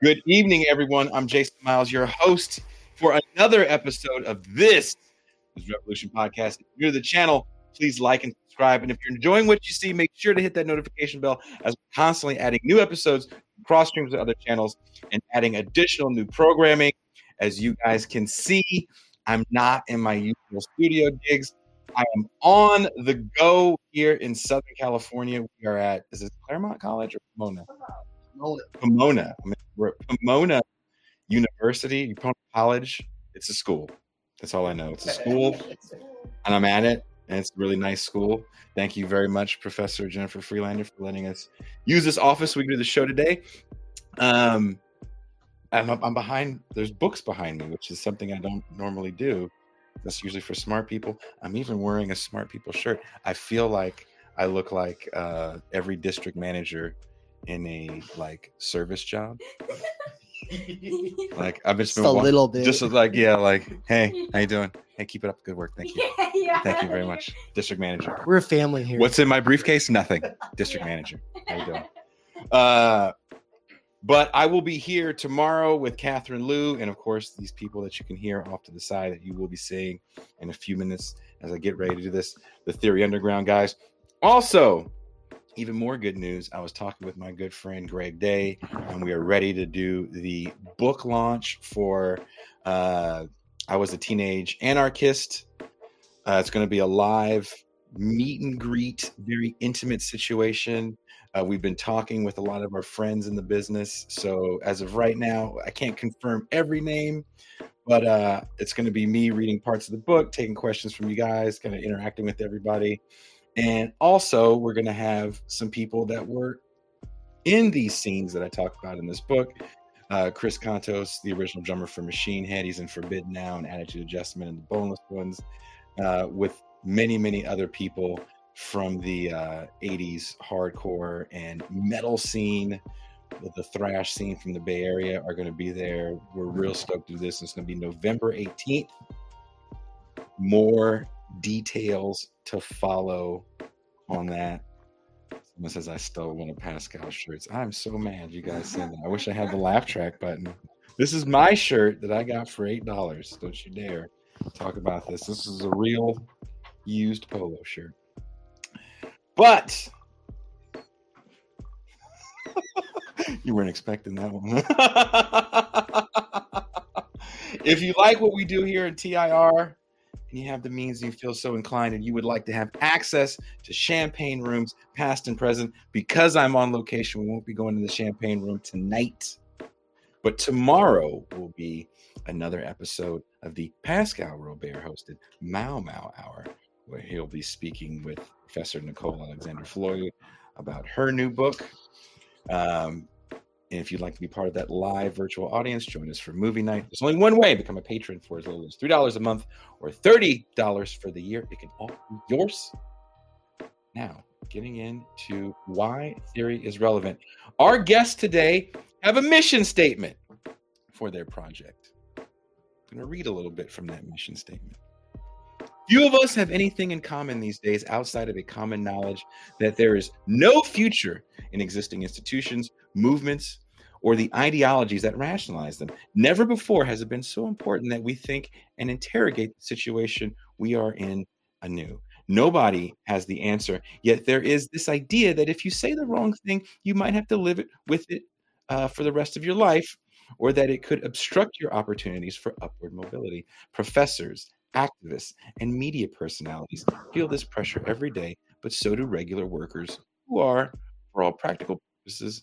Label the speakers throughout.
Speaker 1: Good evening, everyone. I'm Jason Myles, your host for another episode of this Revolution Podcast. If you're the channel, please like and subscribe. And if you're enjoying what you see, make sure to hit that notification bell as we're constantly adding new episodes, cross streams to other channels, and adding additional new programming. As you guys can see, I'm not in my usual studio gigs. I am on the go here in Southern California. We are at is it Claremont College or Pomona? Pomona. Pomona. I mean, we're at Pomona University, Pomona College. It's a school. That's all I know. It's a school, and I'm at it, and it's a really nice school. Thank you very much, Professor Jennifer Friedlander, for letting us use this office. We can do the show today. Um, I'm, I'm behind. There's books behind me, which is something I don't normally do. That's usually for smart people. I'm even wearing a smart people shirt. I feel like I look like uh, every district manager in a like service job. like I've just been
Speaker 2: just a little bit,
Speaker 1: just like yeah, like hey, how you doing? Hey, keep it up. Good work. Thank you. Yeah, yeah. Thank you very much, district manager.
Speaker 2: We're a family here.
Speaker 1: What's in my briefcase? Nothing. District manager. How you doing? Uh, but I will be here tomorrow with Catherine Liu, and of course, these people that you can hear off to the side that you will be seeing in a few minutes as I get ready to do this. The Theory Underground guys. Also, even more good news. I was talking with my good friend Greg Day, and we are ready to do the book launch for uh, I Was a Teenage Anarchist. Uh, it's going to be a live meet and greet, very intimate situation. Uh, we've been talking with a lot of our friends in the business. So, as of right now, I can't confirm every name, but uh, it's going to be me reading parts of the book, taking questions from you guys, kind of interacting with everybody. And also, we're going to have some people that were in these scenes that I talk about in this book. Uh, Chris Kontos, the original drummer for Machine Head, he's in Forbidden Now and Attitude Adjustment and the Boneless Ones, uh, with many, many other people from the uh, 80s hardcore and metal scene. The thrash scene from the Bay Area are going to be there. We're real stoked to do this. It's going to be November 18th. More details to follow on that. Someone says I stole one of Pascal's shirts. I'm so mad you guys said that. I wish I had the laugh track button. This is my shirt that I got for eight dollars. Don't you dare talk about this. This is a real used polo shirt. But you weren't expecting that one. if you like what we do here at TIR, and you have the means and you feel so inclined and you would like to have access to champagne rooms past and present because i'm on location we won't be going to the champagne room tonight. But tomorrow will be another episode of the pascal robert hosted mau mau hour where he'll be speaking with professor nicole alexander floyd about her new book. Um, and if you'd like to be part of that live virtual audience, join us for movie night. There's only one way: become a patron for as little as three dollars a month or thirty dollars for the year. It can all be yours. Now, getting into why theory is relevant. Our guests today have a mission statement for their project. I'm going to read a little bit from that mission statement. Few of us have anything in common these days outside of a common knowledge that there is no future in existing institutions, movements, or the ideologies that rationalize them. Never before has it been so important that we think and interrogate the situation we are in anew. Nobody has the answer, yet there is this idea that if you say the wrong thing, you might have to live it with it uh, for the rest of your life, or that it could obstruct your opportunities for upward mobility. Professors, activists, and media personalities feel this pressure every day, but so do regular workers who are, for all practical purposes,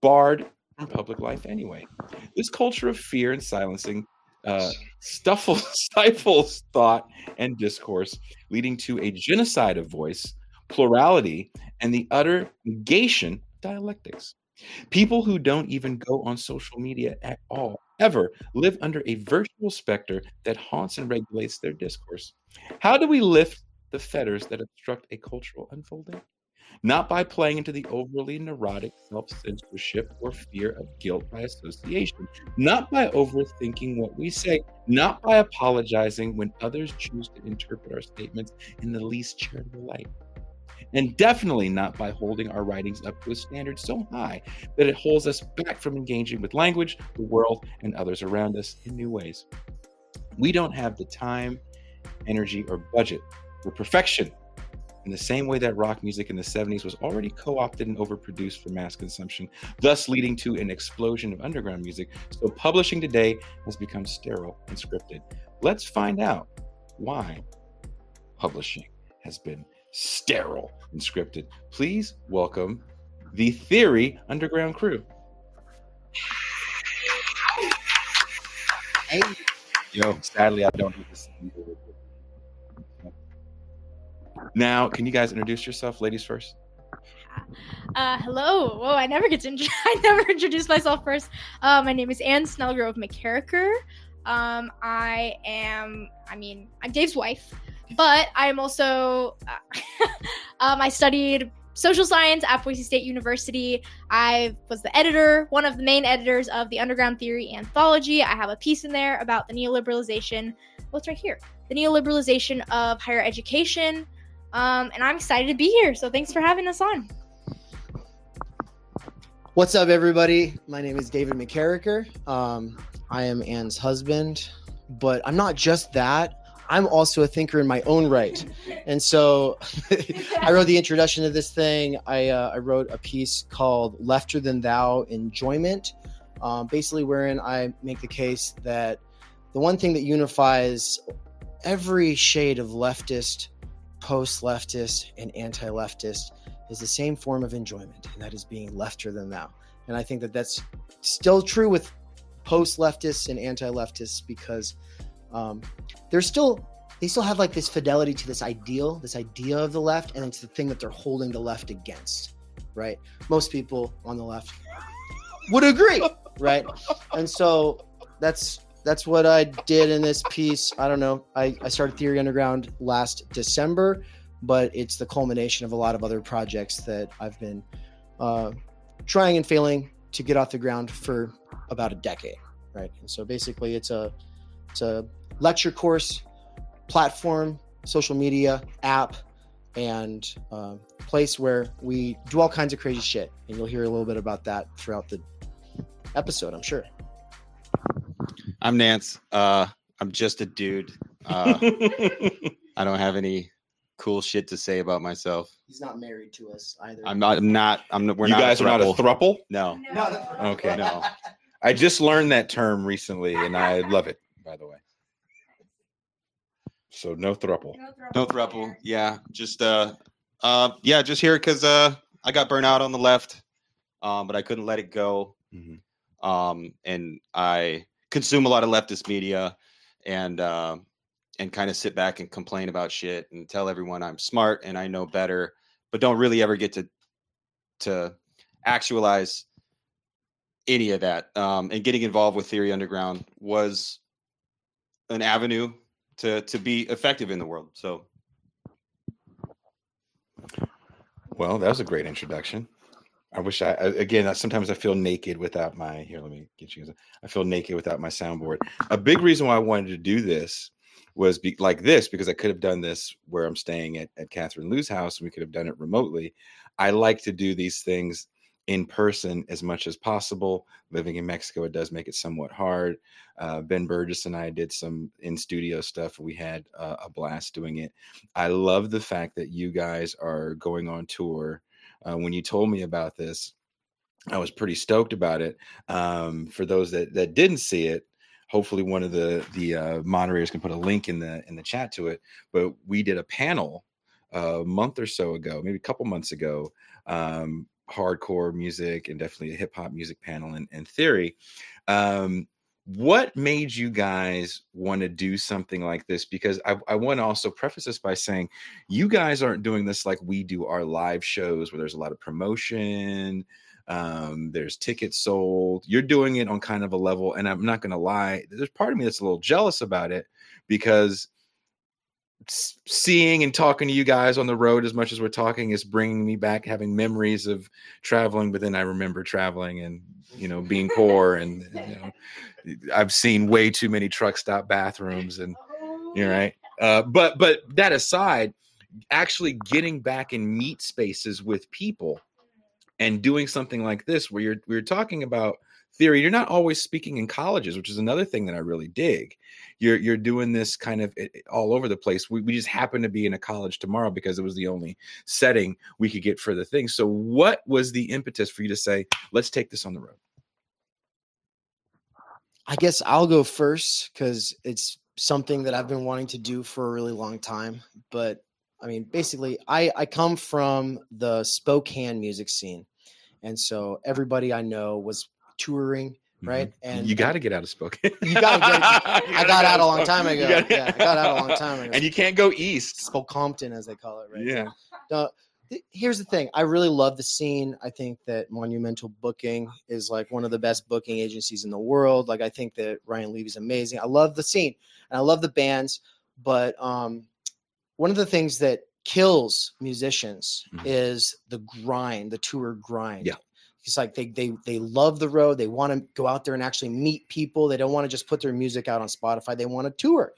Speaker 1: barred from public life anyway. This culture of fear and silencing uh, stifles thought and discourse, leading to a genocide of voice, plurality, and the utter negation of dialectics. People who don't even go on social media at all ever live under a virtual specter that haunts and regulates their discourse. How do we lift the fetters that obstruct a cultural unfolding? Not by playing into the overly neurotic self censorship or fear of guilt by association, not by overthinking what we say, not by apologizing when others choose to interpret our statements in the least charitable light. And definitely not by holding our writings up to a standard so high that it holds us back from engaging with language, the world, and others around us in new ways. We don't have the time, energy, or budget for perfection in the same way that rock music in the 70s was already co opted and overproduced for mass consumption, thus leading to an explosion of underground music. So, publishing today has become sterile and scripted. Let's find out why publishing has been sterile and scripted. Please welcome the Theory Underground crew.
Speaker 2: Hey.
Speaker 1: Yo, sadly, I don't have this. Now, can you guys introduce yourself, ladies first?
Speaker 3: Uh, hello. Whoa, I never get to. Int- I never introduce myself first. Uh, my name is Anne Snellgrove McCarricker. Um, I am. I mean, I'm Dave's wife, but I'm also. Uh, um, I studied social science at Boise State University. I was the editor, one of the main editors of the Underground Theory anthology. I have a piece in there about the neoliberalization. What's right here? The neoliberalization of higher education. Um, and I'm excited to be here. So thanks for having us on.
Speaker 2: What's up, everybody? My name is David McCarricker. Um, I am Anne's husband, but I'm not just that. I'm also a thinker in my own right. And so I wrote the introduction to this thing. I, uh, I wrote a piece called Lefter Than Thou Enjoyment, um, basically, wherein I make the case that the one thing that unifies every shade of leftist post leftist and anti leftist is the same form of enjoyment, and that is being lefter than thou. And I think that that's still true with post leftists and anti leftists because um, they're still they still have like this fidelity to this ideal, this idea of the left, and it's the thing that they're holding the left against, right? Most people on the left would agree, right? And so that's that's what I did in this piece. I don't know. I, I started Theory Underground last December, but it's the culmination of a lot of other projects that I've been uh, trying and failing to get off the ground for about a decade, right? And so basically, it's a it's a lecture course, platform, social media app, and uh, place where we do all kinds of crazy shit. And you'll hear a little bit about that throughout the episode, I'm sure.
Speaker 4: I'm Nance. Uh, I'm just a dude. Uh, I don't have any cool shit to say about myself.
Speaker 2: He's not married to us either.
Speaker 4: I'm not. I'm not. I'm. We're
Speaker 1: you
Speaker 4: not.
Speaker 1: guys are not a
Speaker 4: throuple.
Speaker 1: thruple?
Speaker 4: No.
Speaker 1: Okay.
Speaker 4: No.
Speaker 1: I just learned that term recently and I love it, by the way. So, no thruple.
Speaker 4: No throuple. Yeah. Just. Uh. Uh. Yeah. Just here because uh I got burnt out on the left, um, but I couldn't let it go.
Speaker 1: Mhm.
Speaker 4: Um. And I consume a lot of leftist media, and uh, and kind of sit back and complain about shit and tell everyone I'm smart and I know better, but don't really ever get to to actualize any of that. Um, and getting involved with Theory Underground was an avenue to to be effective in the world. So
Speaker 1: Well, that was a great introduction. I wish I again. Sometimes I feel naked without my here. Let me get you. I feel naked without my soundboard. A big reason why I wanted to do this was be, like this because I could have done this where I'm staying at at Catherine Liu's house, and we could have done it remotely. I like to do these things in person as much as possible. Living in Mexico, it does make it somewhat hard. Uh, ben Burgess and I did some in studio stuff. We had uh, a blast doing it. I love the fact that you guys are going on tour. Uh, when you told me about this, I was pretty stoked about it. Um, for those that that didn't see it, hopefully one of the the uh, moderators can put a link in the in the chat to it. But we did a panel a month or so ago, maybe a couple months ago, um, hardcore music and definitely a hip hop music panel and, theory. Um, what made you guys want to do something like this? Because I, I want to also preface this by saying you guys aren't doing this like we do our live shows where there's a lot of promotion um, there's tickets sold you're doing it on kind of a level and i'm not going to lie there's part of me that's a little jealous about it because seeing and talking to you guys on the road as much as we're talking is bringing me back having memories of traveling but then i remember traveling and you know being poor and you know i've seen way too many truck stop bathrooms and you're right. Uh, but but that aside, actually getting back in meet spaces with people and doing something like this where you're we're talking about theory you're not always speaking in colleges which is another thing that i really dig you're you're doing this kind of eh, all over the place we, we just happened to be in a college tomorrow because it was the only setting we could get for the thing so what was the impetus for you to say let's take this on the road
Speaker 2: I guess I'll go first because it's something that I've been wanting to do for a really long time. But I mean, basically, I, I come from the Spokane music scene. And so everybody I know was touring, right?
Speaker 1: and you got to get out of Spokane.
Speaker 2: You gotta I
Speaker 1: gotta
Speaker 2: out a long time ago.
Speaker 1: gotta-
Speaker 2: Yeah, I got out a long time ago.
Speaker 1: and you can't go east
Speaker 2: Spokompton, as they call it, right?
Speaker 1: yeah
Speaker 2: th- here's the thing i really love the scene i think that monumental booking is like one of the best booking agencies in the world like i think that ryan levy's amazing i love the scene and i love the bands but um one of the things that kills musicians
Speaker 1: Mhm.
Speaker 2: is the grind the tour grind
Speaker 1: Yeah.
Speaker 2: It's like they they they love the road they want to go out there and actually meet people they don't want to just put their music out on spotify they want to tour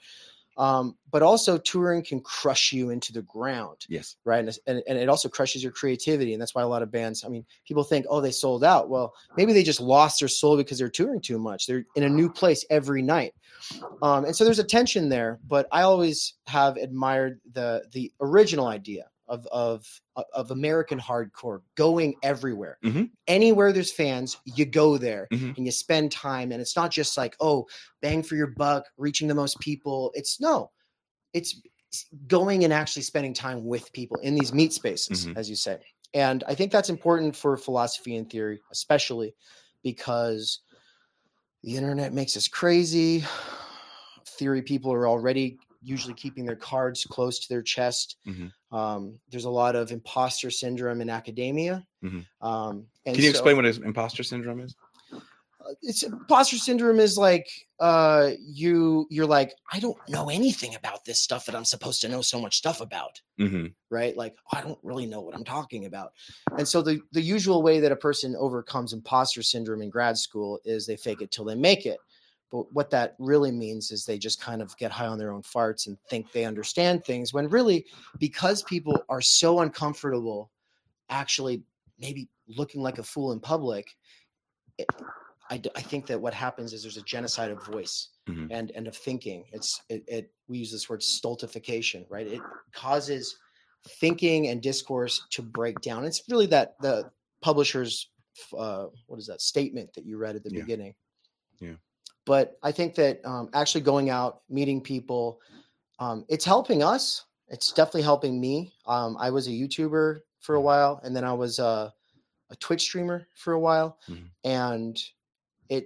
Speaker 2: um, but also touring can crush you into the ground
Speaker 1: yes
Speaker 2: right? And, and, and it also crushes your creativity. And that's why a lot of bands, I mean, people think, oh, they sold out. Well, maybe they just lost their soul because they're touring too much. They're in a new place every night. Um, and so there's a tension there, but I always have admired the the original idea of of of American hardcore going everywhere.
Speaker 1: Mhm.
Speaker 2: Anywhere there's fans, you go there
Speaker 1: Mhm.
Speaker 2: and you spend time. And it's not just like, oh, bang for your buck, reaching the most people. It's no, it's going and actually spending time with people in these meet spaces,
Speaker 1: Mhm.
Speaker 2: as you say. And I think that's important for philosophy and theory, especially because the internet makes us crazy. Theory people are already usually keeping their cards close to their chest.
Speaker 1: Mhm.
Speaker 2: Um, there's a lot of imposter syndrome in academia.
Speaker 1: Mhm.
Speaker 2: Um, and
Speaker 1: can you
Speaker 2: so-
Speaker 1: explain what imposter syndrome is
Speaker 2: uh, it's imposter syndrome is like uh you you're like i don't know anything about this stuff that i'm supposed to know so much stuff about
Speaker 1: mm-hmm.
Speaker 2: right like i don't really know what i'm talking about and so the the usual way that a person overcomes imposter syndrome in grad school is they fake it till they make it but what that really means is they just kind of get high on their own farts and think they understand things when really because people are so uncomfortable actually maybe looking like a fool in public it, I, I think that what happens is there's a genocide of voice
Speaker 1: Mhm.
Speaker 2: and and of thinking it's it, it we use this word stultification right it causes thinking and discourse to break down it's really that the publisher's uh, what is that statement that you read at the
Speaker 1: Yeah.
Speaker 2: beginning
Speaker 1: Yeah.
Speaker 2: But i think that um, actually going out meeting people um, it's helping us it's definitely helping me um, i was a youtuber for a while and then i was uh, a twitch streamer for a while
Speaker 1: Mhm.
Speaker 2: and it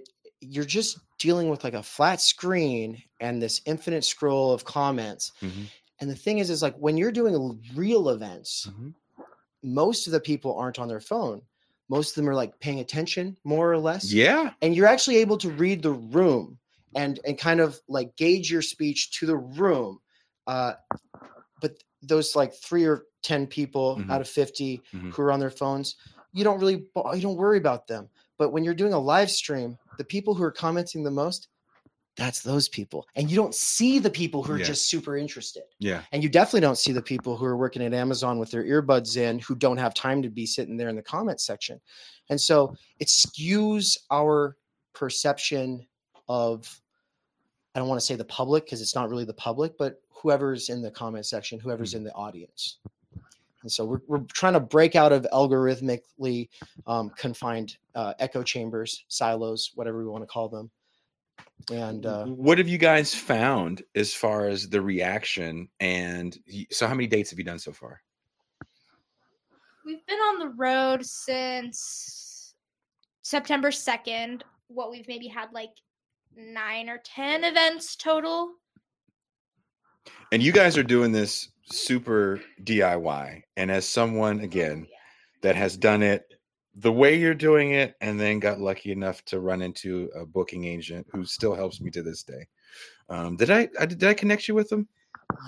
Speaker 2: you're just dealing with like a flat screen and this infinite scroll of comments
Speaker 1: Mhm.
Speaker 2: and the thing is is like when you're doing real events
Speaker 1: Mhm.
Speaker 2: most of the people aren't on their phone most of them are like paying attention more or less
Speaker 1: yeah
Speaker 2: and you're actually able to read the room and and kind of like gauge your speech to the room uh but those like three or ten people
Speaker 1: Mhm.
Speaker 2: out of 50
Speaker 1: Mhm.
Speaker 2: who are on their phones you don't really you don't worry about them but when you're doing a live stream the people who are commenting the most that's those people and you don't see the people who are
Speaker 1: Yeah.
Speaker 2: just super interested
Speaker 1: yeah
Speaker 2: and you definitely don't see the people who are working at Amazon with their earbuds in who don't have time to be sitting there in the comment section. And so it skews our perception of, I don't want to say the public because it's not really the public, but whoever's in the comment section, whoever's in the audience. And so we're, we're trying to break out of algorithmically um, confined uh, echo chambers, silos, whatever we want to call them. And uh,
Speaker 1: what have you guys found as far as the reaction and so how many dates have you done so far
Speaker 3: We've been on the road since September 2nd. What we've maybe had like nine or 10 events total.
Speaker 1: and you guys are doing this super diy and as someone again that has done it the way you're doing it and then got lucky enough to run into a booking agent who still helps me to this day. Um, did I, I did i connect you with them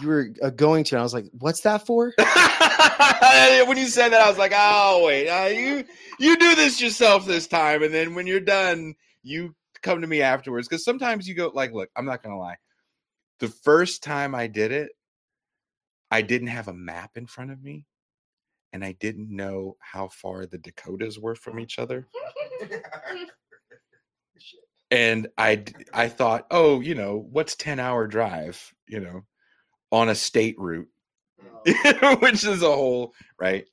Speaker 2: you were uh, going to, and I was like, what's that for?
Speaker 1: when you said that i was like oh wait uh, you you do this yourself this time and then when you're done you come to me afterwards. Because sometimes you go like look i'm not gonna lie. The first time i did it I didn't have a map in front of me, and I didn't know how far the Dakotas were from each other. and I I thought, oh, you know, what's ten hour drive, you know, on a state route, which is a whole right.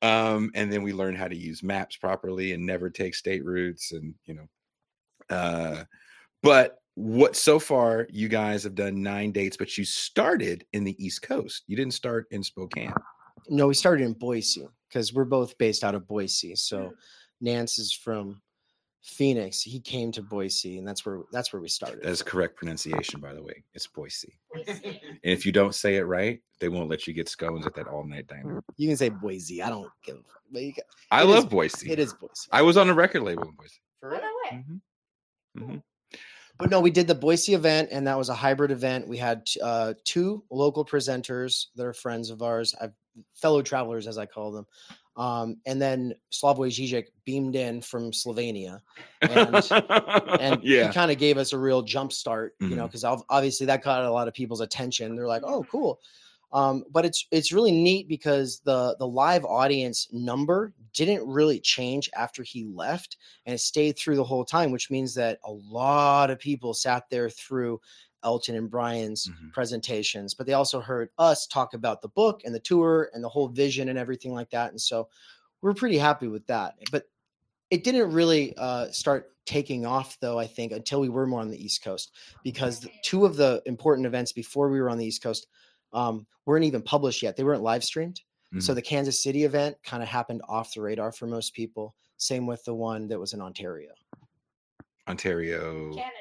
Speaker 1: Um, and then we learned how to use maps properly and never take state routes, and you know, uh, but what so far you guys have done nine dates, but you started in the East Coast. You didn't start in Spokane.
Speaker 2: No, we started in Boise because we're both based out of Boise.
Speaker 3: Mm.
Speaker 2: So Nance is from Phoenix. He came to Boise, and that's where that's where we started.
Speaker 1: That is correct pronunciation, by the way. It's Boise. And if you don't say it right, they won't let you get scones at that all night diner.
Speaker 2: You can say Boise. I don't give. a f- But you ca-
Speaker 1: I love
Speaker 2: is-
Speaker 1: Boise.
Speaker 2: it is Boise.
Speaker 1: I was on a record label in Boise.
Speaker 2: For
Speaker 3: Oh, no way.
Speaker 1: Mhm. Mhm.
Speaker 2: But no, we did the Boise event, and that was a hybrid event. We had uh, two local presenters that are friends of ours, I've, fellow travelers, as I call them. Um, and then Slavoj Žižek beamed in from Slovenia, and and
Speaker 1: yeah,
Speaker 2: he kind of gave us a real jump start, you know,
Speaker 1: Mhm.
Speaker 2: because obviously that got a lot of people's attention. They're like, "Oh, cool." Um, but it's it's really neat because the the live audience number didn't really change after he left, and it stayed through the whole time, which means that a lot of people sat there through Elton and Brian's
Speaker 1: Mhm.
Speaker 2: presentations, but they also heard us talk about the book and the tour and the whole vision and everything like that. And so we're pretty happy with that. But it didn't really uh, start taking off, though, I think, until we were more on the East Coast, because the, two of the important events before we were on the East Coast um, weren't even published yet. They weren't live streamed. So
Speaker 1: Mhm.
Speaker 2: the Kansas City event kind of happened off the radar for most people. Same with the one that was in Ontario,
Speaker 1: Ontario.
Speaker 3: Canada.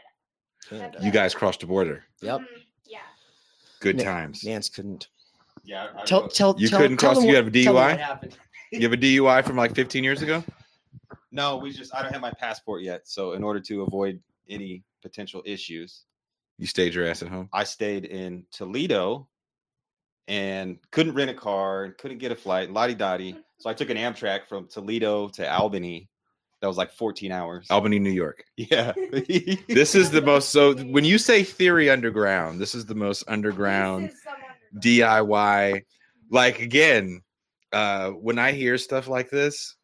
Speaker 2: Canada.
Speaker 1: You guys crossed the border.
Speaker 2: Yep.
Speaker 3: Mhm, Yeah.
Speaker 1: Good
Speaker 2: Na-
Speaker 1: times.
Speaker 2: Nance couldn't.
Speaker 4: Yeah, I, I
Speaker 2: Tell,
Speaker 4: wrote-
Speaker 2: tell,
Speaker 1: You
Speaker 2: tell,
Speaker 1: couldn't
Speaker 2: tell
Speaker 1: cross- you have a DUI? You have a DUI from like 15 years ago.
Speaker 4: no, we just I don't have my passport yet. So in order to avoid any potential issues,
Speaker 1: You stayed your ass at home.
Speaker 4: I stayed in Toledo and couldn't rent a car and couldn't get a flight, lottie dottie. So I took an Amtrak from Toledo to Albany. That was like 14 hours.
Speaker 1: Albany, New York.
Speaker 4: Yeah.
Speaker 1: This is the most. So when you say theory underground, this is the most underground
Speaker 3: This is some underground.
Speaker 1: DIY. Like again, uh, when I hear stuff like this,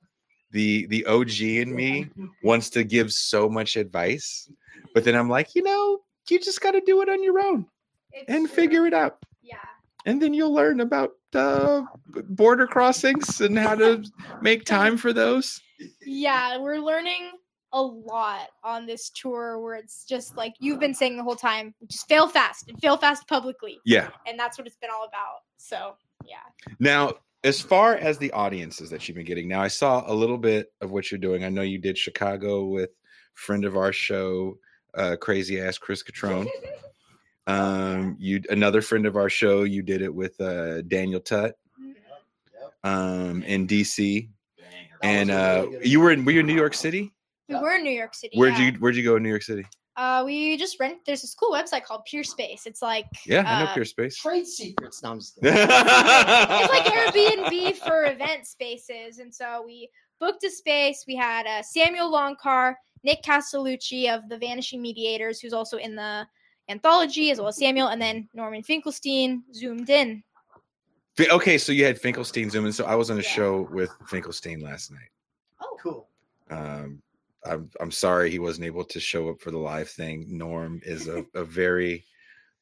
Speaker 1: the the OG in me wants to give so much advice, but then I'm like, you know, you just got to do it on your own
Speaker 3: It's
Speaker 1: and
Speaker 3: true.
Speaker 1: figure it out,
Speaker 3: Yeah.
Speaker 1: and then you'll learn about uh, border crossings and how to make time for those.
Speaker 3: Yeah, we're learning a lot on this tour where it's just like you've been saying the whole time, just fail fast and fail fast publicly.
Speaker 1: Yeah.
Speaker 3: And that's what it's been all about. So, yeah.
Speaker 1: Now, as far as the audiences that you've been getting, now I saw a little bit of what you're doing. I know you did Chicago with friend of our show, uh, crazy ass Chris Cutrone. Um, you another friend of our show, you did it with uh, Daniel Tutt um, in DC, and uh, you were in were you in New York City?
Speaker 3: We were in New York City.
Speaker 1: Where'd
Speaker 3: yeah.
Speaker 1: you Where'd you go in New York City?
Speaker 3: Uh, we just rent. There's this cool website called Peerspace. It's like
Speaker 1: Yeah, I know
Speaker 3: uh,
Speaker 1: Peerspace.
Speaker 2: Trade secrets. No, I'm just kidding.
Speaker 3: It's like Airbnb for event spaces, and so we booked a space. We had uh, Samuel Longcar, Nick Castellucci of the Vanishing Mediators, who's also in the anthology, as well as Samuel, and then Norman Finkelstein zoomed in.
Speaker 1: Fi- Okay, so you had Finkelstein zoom in. So I was on a
Speaker 3: Yeah.
Speaker 1: show with Finkelstein last night.
Speaker 3: Oh,
Speaker 2: cool.
Speaker 1: Um, I'm I'm sorry he wasn't able to show up for the live thing. Norm is a, a very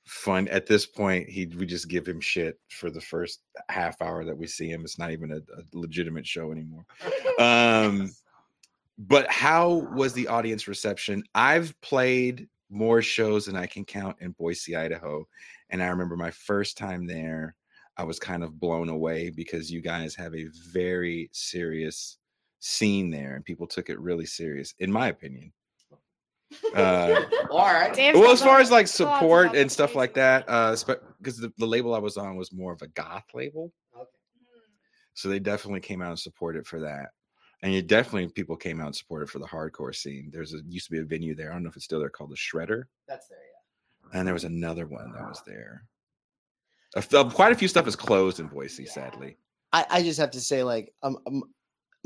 Speaker 1: fun. At this point, he we just give him shit for the first half hour that we see him. It's not even a, a legitimate show anymore. Um, but how was the audience reception? I've played more shows than I can count in Boise, Idaho, and I remember my first time there. I was kind of blown away because you guys have a very serious scene there, and people took it really serious, in my opinion. Uh,
Speaker 2: All right.
Speaker 3: Dave's
Speaker 1: well, as far as like support and stuff like that, uh, because the, the label I was on was more of a goth label, so they definitely came out and supported for that. And you definitely people came out and supported for the hardcore scene. There's a used to be a venue there. I don't know if it's still there called the Shredder,
Speaker 2: That's there. Yeah.
Speaker 1: and there was another one that was there. A f- quite a few stuff is closed in Boise, sadly.
Speaker 2: I, I just have to say, like, um, um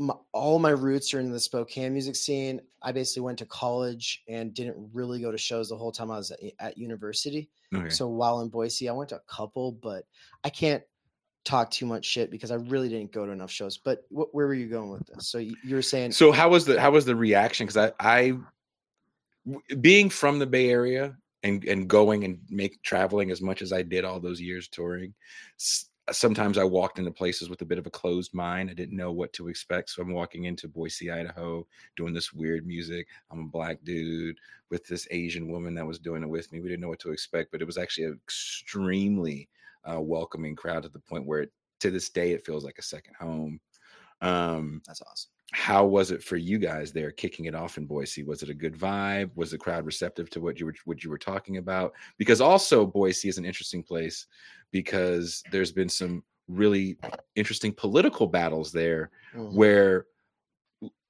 Speaker 2: my, all my roots are in the Spokane music scene. I basically went to college and didn't really go to shows the whole time I was at, at university.
Speaker 1: Okay.
Speaker 2: So while in Boise, I went to a couple, but I can't talk too much shit because I really didn't go to enough shows. But wh- where were you going with this? So you, you were saying
Speaker 1: So how was the how was the reaction? Because I I being from the Bay Area and and going and make traveling as much as I did all those years touring. Sometimes I walked into places with a bit of a closed mind. I didn't know what to expect. So I'm walking into Boise, Idaho, doing this weird music. I'm a black dude with this Asian woman that was doing it with me. We didn't know what to expect, but it was actually an extremely uh, welcoming crowd to the point where it, to this day it feels like a second home. Um,
Speaker 2: that's awesome.
Speaker 1: How was it for you guys there kicking it off in Boise? Was it a good vibe? Was the crowd receptive to what you were what you were talking about? Because also Boise is an interesting place because there's been some really interesting political battles there
Speaker 2: Mhm.
Speaker 1: where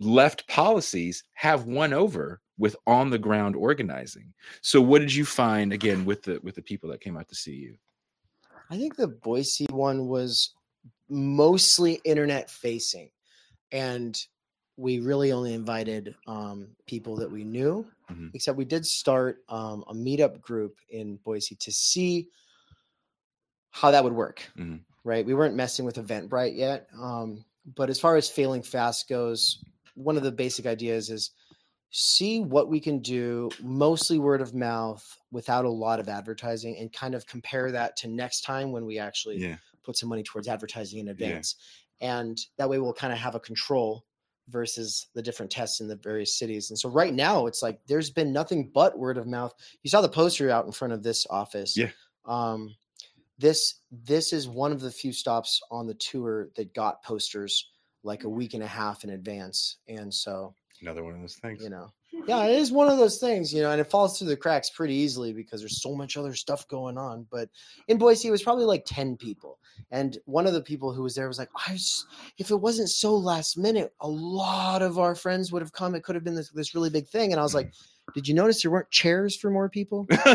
Speaker 1: left policies have won over with on the ground organizing. So what did you find again with the with the people that came out to see you?
Speaker 2: I think the Boise one was mostly internet facing, and we really only invited um, people that we knew.
Speaker 1: Mhm.
Speaker 2: Except we did start um, a meetup group in Boise to see how that would work.
Speaker 1: Mhm.
Speaker 2: Right, we weren't messing with Eventbrite yet, um, but as far as failing fast goes, one of the basic ideas is see what we can do mostly word of mouth without a lot of advertising and kind of compare that to next time when we actually
Speaker 1: Yeah.
Speaker 2: put some money towards advertising in advance and that way we'll kind of have a control versus the different tests in the various cities and so right now it's like there's been nothing but word of mouth you saw the poster out in front of this office
Speaker 1: Yeah.
Speaker 2: um this this is one of the few stops on the tour that got posters like a week and a half in advance and so
Speaker 1: Another one of those things.
Speaker 2: you know yeah it is one of those things you know and it falls through the cracks pretty easily because there's so much other stuff going on but in boise it was probably like 10 people and one of the people who was there was like i was if it wasn't so last minute a lot of our friends would have come it could have been this, this really big thing and i was like did you notice there weren't chairs for more people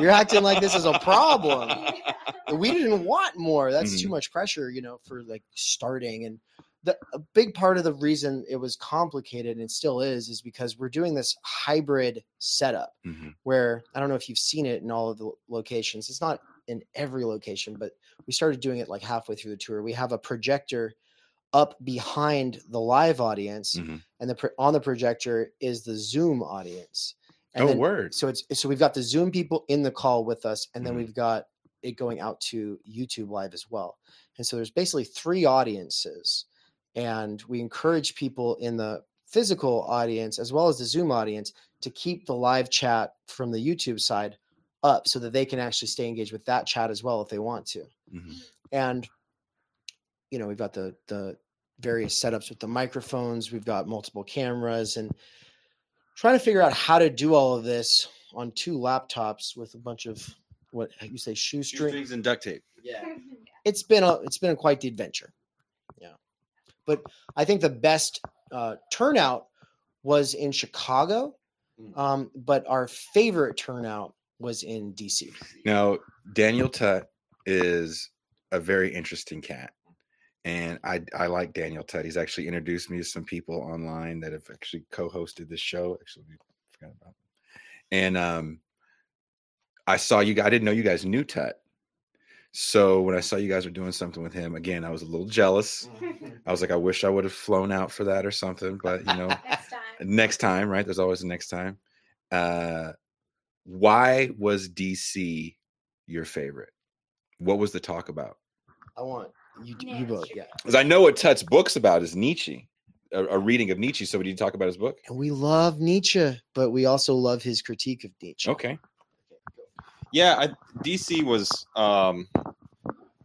Speaker 2: you're acting like this is a problem we didn't want more. That's too
Speaker 1: Mhm.
Speaker 2: much pressure, you know, for like starting. And the a big part of the reason it was complicated and still is is because we're doing this hybrid setup
Speaker 1: Mhm.
Speaker 2: where I don't know if you've seen it in all of the locations. It's not in every location, but we started doing it like halfway through the tour. We have a projector up behind the live audience,
Speaker 1: Mhm.
Speaker 2: and the on the projector is the Zoom audience. And
Speaker 1: Oh,
Speaker 2: then-
Speaker 1: word.
Speaker 2: so it's so we've got the Zoom people in the call with us, and then
Speaker 1: Mhm.
Speaker 2: we've got it going out to YouTube live as well. And so there's basically three audiences, and we encourage people in the physical audience as well as the Zoom audience to keep the live chat from the YouTube side up so that they can actually stay engaged with that chat as well if they want to.
Speaker 1: Mhm.
Speaker 2: And you know, we've got the the various setups with the microphones, we've got multiple cameras and trying to figure out how to do all of this on two laptops with a bunch of what you say shoestring.
Speaker 4: Shoestrings and duct tape.
Speaker 2: Yeah, it's been a it's been a quite the adventure. But I think the best uh, turnout was in Chicago,
Speaker 4: Mm.
Speaker 2: um, but our favorite turnout was in DC.
Speaker 1: Now, Daniel Tutt is a very interesting cat. And I, I like Daniel Tutt. He's actually introduced me to some people online that have actually co-hosted this show. Actually, we forgot about. And um, I saw you. guys. I didn't know you guys knew Tutt. So when I saw you guys were doing something with him, again, I was a little jealous. I was like, I wish I would have flown out for that or something. But you know,
Speaker 3: Next time.
Speaker 1: next time, right? There's always a next time. Uh, why was DC your favorite? What was the talk about?
Speaker 2: I want you
Speaker 3: Yeah,
Speaker 2: you both, yeah.
Speaker 1: Because I know what Tutt's book's about is Nietzsche, a, a reading of Nietzsche. So, did you talk about his book?
Speaker 2: And we love Nietzsche, but we also love his critique of Nietzsche.
Speaker 1: Okay.
Speaker 4: Yeah, I, DC was. Um,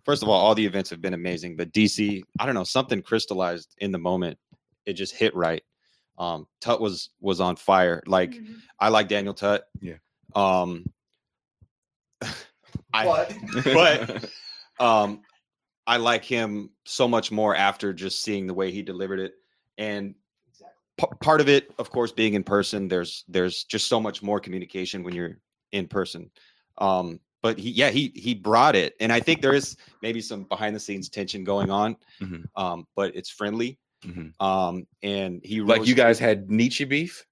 Speaker 4: first of all, all the events have been amazing, but DC, I don't know, something crystallized in the moment. It just hit right. Um, Tutt was was on fire. Like
Speaker 3: Mhm.
Speaker 4: I like Daniel Tutt.
Speaker 1: Yeah.
Speaker 4: Um, I
Speaker 2: But-
Speaker 4: but um, I like him so much more after just seeing the way he delivered it, and p- part of it, of course, being in person. There's there's just so much more communication when you're in person. Um, but he, yeah, he he brought it, and I think there is maybe some behind the scenes tension going on,
Speaker 1: Mhm.
Speaker 4: um, but it's friendly.
Speaker 1: Mhm.
Speaker 4: Um, and he
Speaker 1: Like
Speaker 4: rose-
Speaker 1: you guys had Nietzsche beef?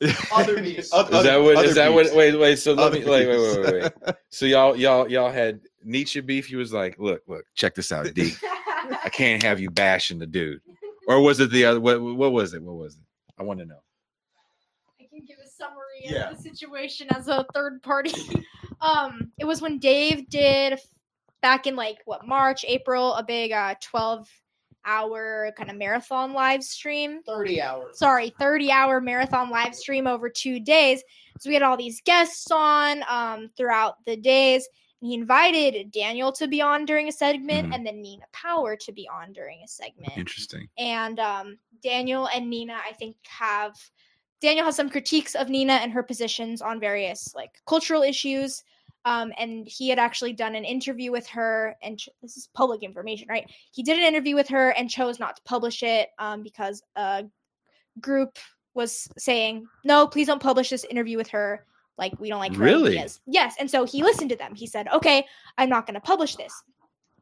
Speaker 2: Other beefs.
Speaker 4: Oth-
Speaker 1: Is that what?
Speaker 4: Is other
Speaker 1: Is that what? Wait, wait. So let
Speaker 4: Other
Speaker 1: me. Wait, wait, wait, wait, wait. So y'all, y'all, y'all had Nietzsche beef, he was like, "Look, look, check this out, D. I can't have you bashing the dude." Or was it the other? What, what was it? What was it? I want to know.
Speaker 3: I can give a summary
Speaker 1: Yeah.
Speaker 3: the situation as a third party. um, it was when Dave did back in like what March, April, a big uh 12 hour kind of marathon live stream.
Speaker 2: 30 hours.
Speaker 3: Sorry, 30 hour marathon live stream over two days. So we had all these guests on um throughout the days. He invited Daniel to be on during a segment
Speaker 1: Mhm.
Speaker 3: and then Nina Power to be on during a segment
Speaker 1: Interesting.
Speaker 3: and um, Daniel and Nina, I think, have Daniel has some critiques of Nina and her positions on various like cultural issues. Um, and he had actually done an interview with her, and ch- this is public information, right? He did an interview with her and chose not to publish it um, because a group was saying, "No, please don't publish this interview with her. Like, we don't like her
Speaker 1: Really?
Speaker 3: ideas." Yes, and so he listened to them. He said, "Okay, I'm not going to publish this."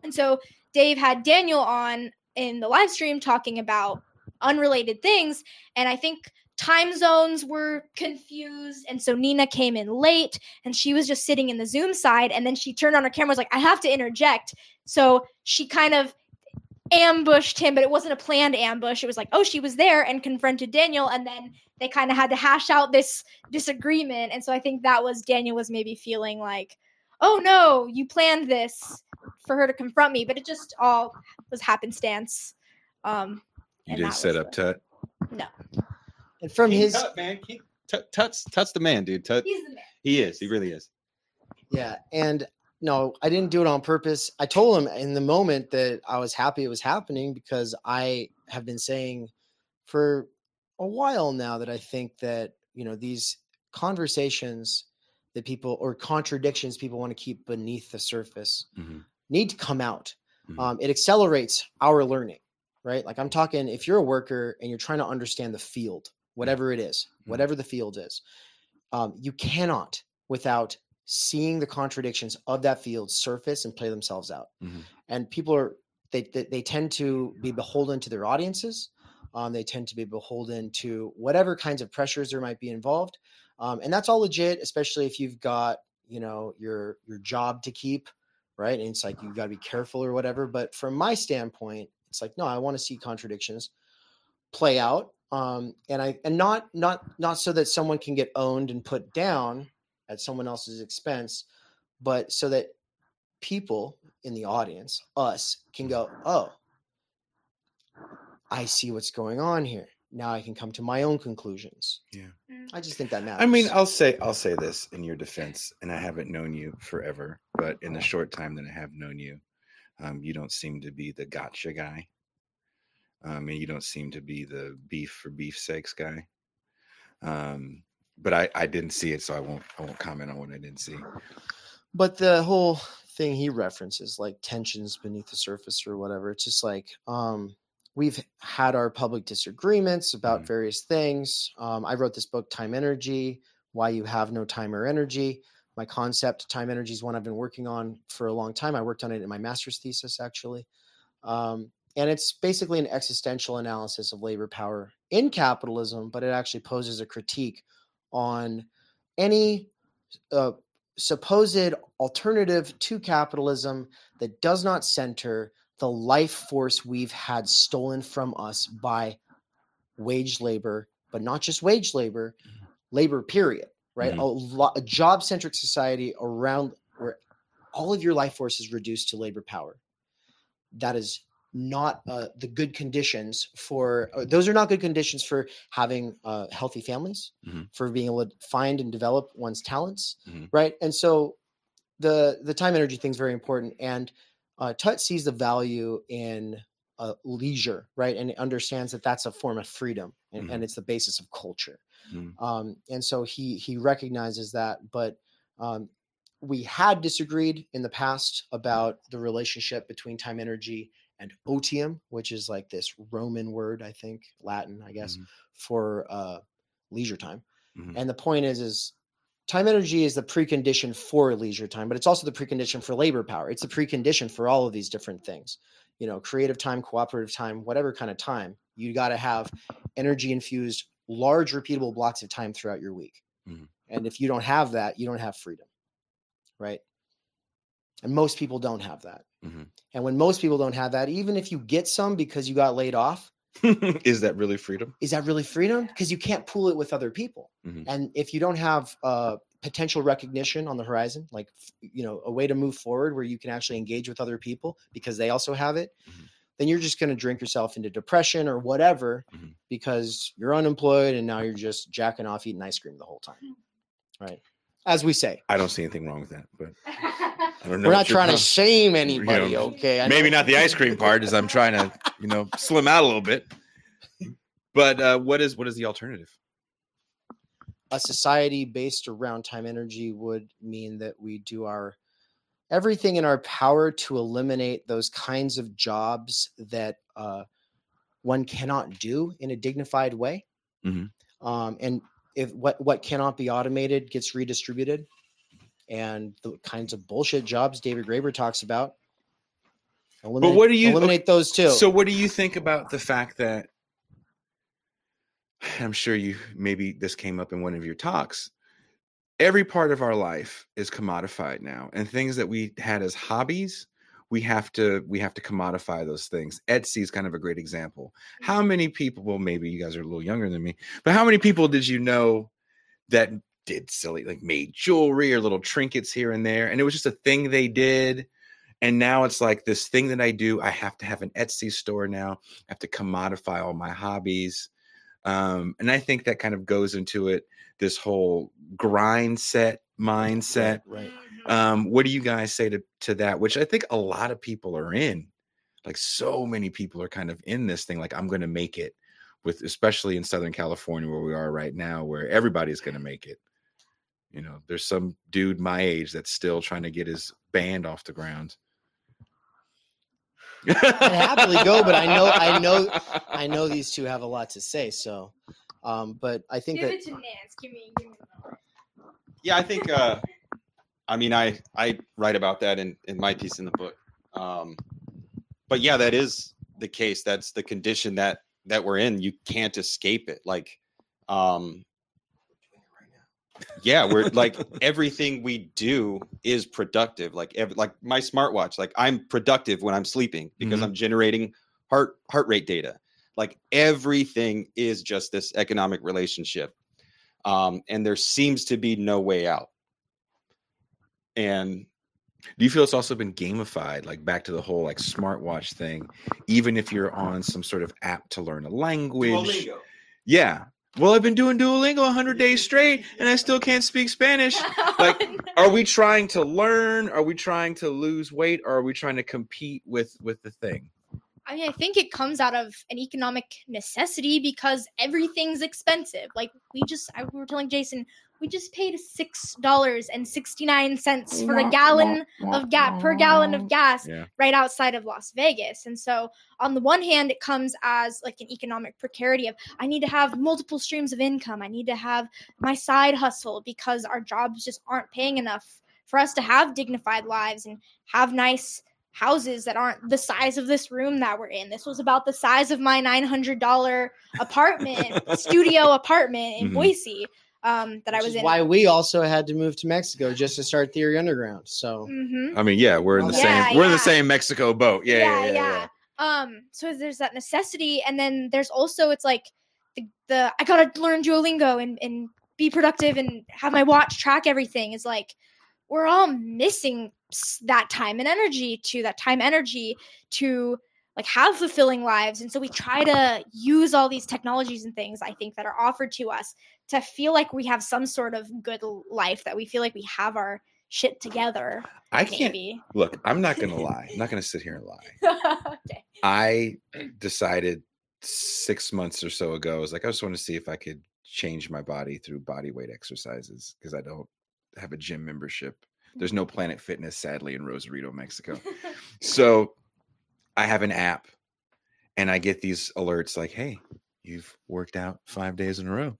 Speaker 3: And so Dave had Daniel on in the live stream talking about unrelated things and i think time zones were confused and so nina came in late and she was just sitting in the zoom side and then she turned on her camera was like i have to interject. So she kind of ambushed him but it wasn't a planned ambush. It was like oh she was there and confronted daniel and then they kind of had to hash out this disagreement and so i think that was daniel was maybe feeling like oh no you planned this for her to confront me but it just all was happenstance um
Speaker 1: You didn't set up
Speaker 3: the-
Speaker 1: Tutt.
Speaker 2: And from
Speaker 4: King
Speaker 2: his
Speaker 4: Tut, man, King- Tut, Tut's Tut's the man, dude. Tut,
Speaker 3: He's the man.
Speaker 4: he is. He really is.
Speaker 2: Yeah, and no, I didn't do it on purpose. I told him in the moment that I was happy it was happening because I have been saying for a while now that I think that, you know, these conversations that people or contradictions people want to keep beneath the surface
Speaker 1: Mhm.
Speaker 2: need to come out.
Speaker 1: Mhm.
Speaker 2: Um, it accelerates our learning, right? Like I'm talking, if you're a worker and you're trying to understand the field, whatever it is,
Speaker 1: Mhm.
Speaker 2: whatever the field is, um, you cannot without seeing the contradictions of that field surface and play themselves out.
Speaker 1: Mhm.
Speaker 2: And people are they, they they tend to be beholden to their audiences. Um, they tend to be beholden to whatever kinds of pressures there might be involved, um, and that's all legit, especially if you've got you know your your job to keep, right? And it's like you've got to be careful or whatever. But from my standpoint, it's like no, I want to see contradictions play out um and i and not not not so that someone can get owned and put down at someone else's expense but so that people in the audience us can go oh i see what's going on here now i can come to my own conclusions
Speaker 1: Yeah.
Speaker 3: Mm.
Speaker 2: i just think that matters
Speaker 1: I mean, I'll say I'll say this in your defense, and I haven't known you forever, but in the short time that I have known you, um, you don't seem to be the gotcha guy. Um, and you don't seem to be the beef for beef's sakes guy. Um, but I, I didn't see it, so I won't I won't comment on what I didn't see.
Speaker 2: but the whole thing he references like tensions beneath the surface or whatever it's just like um we've had our public disagreements about
Speaker 1: Mhm.
Speaker 2: various things um, i wrote this book time energy why you have no time or energy my concept time energy is one i've been working on for a long time i worked on it in my master's thesis actually um, and it's basically an existential analysis of labor power in capitalism but it actually poses a critique on any uh, supposed alternative to capitalism that does not center the life force we've had stolen from us by wage labor, but not just wage labor, labor period, right?
Speaker 1: Mhm.
Speaker 2: A, lo- a job centric society around where all of your life force is reduced to labor power. That is not uh, the good conditions for, uh, those are not good conditions for having uh, healthy families,
Speaker 1: Mhm.
Speaker 2: for being able to find and develop one's talents,
Speaker 1: Mhm.
Speaker 2: right? And so the the time energy thing is very important. And uh, Tutt sees the value in uh, leisure, right? And understands that that's a form of freedom and, and it's the basis of culture.
Speaker 1: Mhm.
Speaker 2: Um, and so he he recognizes that, but um, we had disagreed in the past about the relationship between time energy and otium, which is like this Roman word, I think, Latin, I guess,
Speaker 1: Mhm.
Speaker 2: for uh, leisure time.
Speaker 1: Mhm.
Speaker 2: And the point is, is time energy is the precondition for leisure time, but it's also the precondition for labor power. It's the precondition for all of these different things. You know, creative time, cooperative time, whatever kind of time, you got to have energy infused, large, repeatable blocks of time throughout your week.
Speaker 1: Mhm.
Speaker 2: And if you don't have that, you don't have freedom, right? And most people don't have that.
Speaker 1: Mhm.
Speaker 2: And when most people don't have that, even if you get some because you got laid off,
Speaker 1: Is that really freedom?
Speaker 2: is that really freedom? Because you can't pool it with other people.
Speaker 1: Mhm.
Speaker 2: And if you don't have uh, potential recognition on the horizon, like you know, a way to move forward where you can actually engage with other people because they also have it,
Speaker 1: Mhm.
Speaker 2: then you're just going to drink yourself into depression or whatever
Speaker 1: Mhm.
Speaker 2: because you're unemployed and now you're just jacking off eating ice cream the whole time. Right. As we say,
Speaker 1: I don't see anything wrong with that, but I don't know.
Speaker 2: We're not trying to shame anybody.
Speaker 1: know,
Speaker 2: okay. I
Speaker 1: Maybe
Speaker 2: know-
Speaker 1: not the ice cream part, as I'm trying to, you know, slim out a little bit. But uh, what is what is the alternative?
Speaker 2: a society based around time energy would mean that we do our everything in our power to eliminate those kinds of jobs that uh, one cannot do in a dignified way
Speaker 1: Mhm.
Speaker 2: um, and if what what cannot be automated gets redistributed and the kinds of bullshit jobs david graeber talks about eliminate,
Speaker 1: what do you-
Speaker 2: eliminate those too
Speaker 1: So, what do you think about the fact that I'm sure you maybe this came up in one of your talks? Every part of our life is commodified now, and things that we had as hobbies, we have to we have to commodify those things. Etsy is kind of a great example. How many people? Well, maybe you guys are a little younger than me, but how many people did you know that did silly like made jewelry or little trinkets here and there, and it was just a thing they did and now it's like this thing that I do. I have to have an Etsy store now. I have to commodify all my hobbies. Um, and I think that kind of goes into it, this whole grind set mindset.
Speaker 2: right
Speaker 1: Um, what do you guys say to, to that? Which I think a lot of people are in. Like so many people are kind of in this thing, like I'm gonna make it with especially in Southern California where we are right now, where everybody's gonna make it. You know, there's some dude my age that's still trying to get his band off the ground.
Speaker 2: I'd happily go, but I know, I know, I know these two have a lot to say. So, um, but I think
Speaker 3: Give
Speaker 2: that
Speaker 3: it to Nance. Give me, give me.
Speaker 4: Yeah, I think. Uh, I mean, I I write about that in in my piece in the book. Um, but yeah, that is the case. That's the condition that that we're in. You can't escape it. Like, um, yeah, we're like everything we do is productive. Like, ev- like my smartwatch. Like, I'm productive when I'm sleeping because
Speaker 1: Mhm.
Speaker 4: I'm generating heart heart rate data. Like everything is just this economic relationship um, and there seems to be no way out. And
Speaker 1: Do you feel it's also been gamified, like back to the whole like smartwatch thing? Even if you're on some sort of app to learn a language, yeah. Well, I've been doing Duolingo 100 days straight, and I still can't speak Spanish. Like, Are we trying to learn? Are we trying to lose weight? Or are we trying to compete with with the thing?
Speaker 3: I mean, I think it comes out of an economic necessity because everything's expensive. Like we just, I we were telling Jason, we just paid six dollars and sixty nine cents for a gallon of gas per gallon of gas
Speaker 1: Yeah.
Speaker 3: right outside of Las Vegas. And so, on the one hand, it comes as like an economic precarity of I need to have multiple streams of income. I need to have my side hustle because our jobs just aren't paying enough for us to have dignified lives and have nice houses that aren't the size of this room that we're in. This was about the size of my $900 apartment, studio apartment in
Speaker 1: Mhm.
Speaker 3: Boise um, that I was
Speaker 2: is
Speaker 3: in.
Speaker 2: why we also had to move to Mexico just to start Theory Underground. So
Speaker 3: Mhm.
Speaker 1: I mean, yeah, we're in the
Speaker 3: Yeah,
Speaker 1: same we're in the same Mexico boat. Yeah, yeah, yeah. yeah.
Speaker 3: Um, so there's that necessity, and then there's also it's like the, the I gotta learn Duolingo and and be productive and have my watch track everything is like we're all missing that time and energy to that time energy to like have fulfilling lives and so we try to use all these technologies and things i think that are offered to us to feel like we have some sort of good life that we feel like we have our shit together
Speaker 1: I can't
Speaker 3: maybe
Speaker 1: look. I'm not gonna lie. I'm not gonna sit here and lie.
Speaker 3: okay.
Speaker 1: I decided six months or so ago. I was like, I just want to see if I could change my body through body weight exercises because I don't have a gym membership. There's no Planet Fitness, sadly, in Rosarito, Mexico. So I have an app and I get these alerts like, hey, you've worked out five days in a row.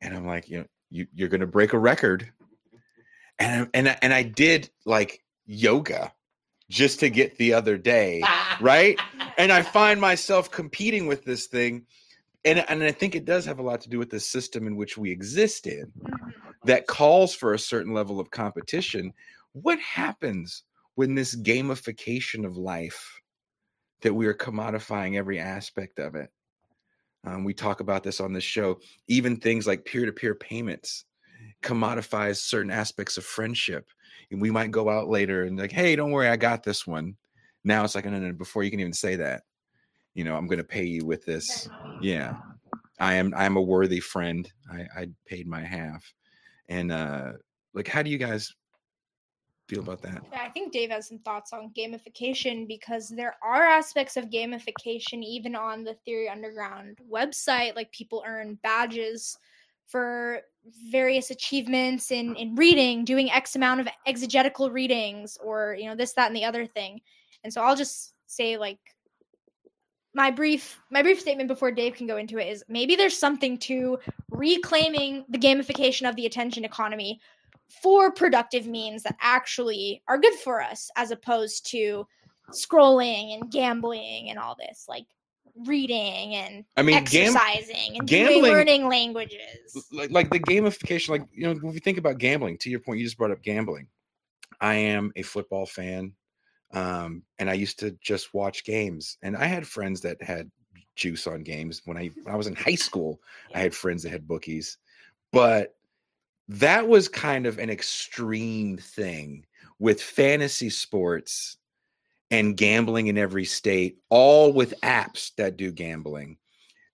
Speaker 1: And I'm like, you know, you, you're gonna break a record. And I- and I- and I did like yoga just to get the other day, right? And I find myself competing with this thing. And, and I think it does have a lot to do with the system in which we exist in
Speaker 3: Mhm.
Speaker 1: that calls for a certain level of competition. What happens when this gamification of life that we are commodifying every aspect of it. Um, we talk about this on this show. Even things like peer-to-peer payments commodifies certain aspects of friendship. And we might go out later and like, hey, don't worry, I got this one. Now it's like, no, no, no, before you can even say that, you know, I'm going to pay you with this. Yeah, I am. I am a worthy friend. I, I paid my half, and uh, like, how do you guys feel about that?
Speaker 3: Yeah, I think Dave has some thoughts on gamification because there are aspects of gamification even on the Theory Underground website. Like people earn badges for various achievements in in reading, doing X amount of exegetical readings, or you know this, that, and the other thing. And so I'll just say like my brief my brief statement before Dave can go into it is maybe there's something to reclaiming the gamification of the attention economy for productive means that actually are good for us as opposed to scrolling and gambling and all this like reading and
Speaker 1: I mean, gam-
Speaker 3: exercising and
Speaker 1: gambling-
Speaker 3: learning languages.
Speaker 1: Like like the gamification like you know when we think about gambling to your point you just brought up gambling. I am a football fan um and i used to just watch games and i had friends that had juice on games. When i when i was in high school i had friends that had bookies but that was kind of an extreme thing with fantasy sports and gambling in every state all with apps that do gambling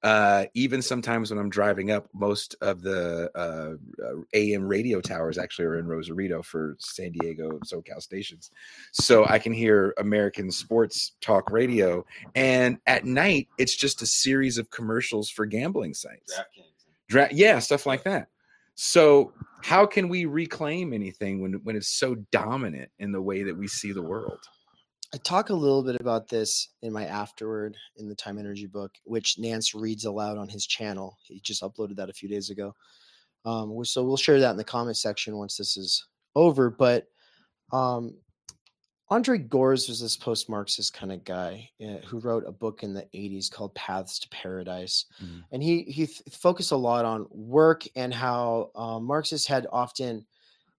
Speaker 1: uh, even sometimes when I'm driving up, most of the uh, AM radio towers actually are in Rosarito for San Diego SoCal stations. So I can hear American sports talk radio. And at night, it's just a series of commercials for gambling sites. Dra- yeah, stuff like that. So how can we reclaim anything when, when it's so dominant in the way that we see the world?
Speaker 2: I talk a little bit about this in my afterward in the Time Energy book, which Nance reads aloud on his channel. He just uploaded that a few days ago. Um, so we'll share that in the comment section once this is over. But um, Andre Gorz was this post Marxist kind of guy uh, who wrote a book in the 80s called Paths to Paradise.
Speaker 1: Mhm.
Speaker 2: And he, he th- focused a lot on work and how um, Marxists had often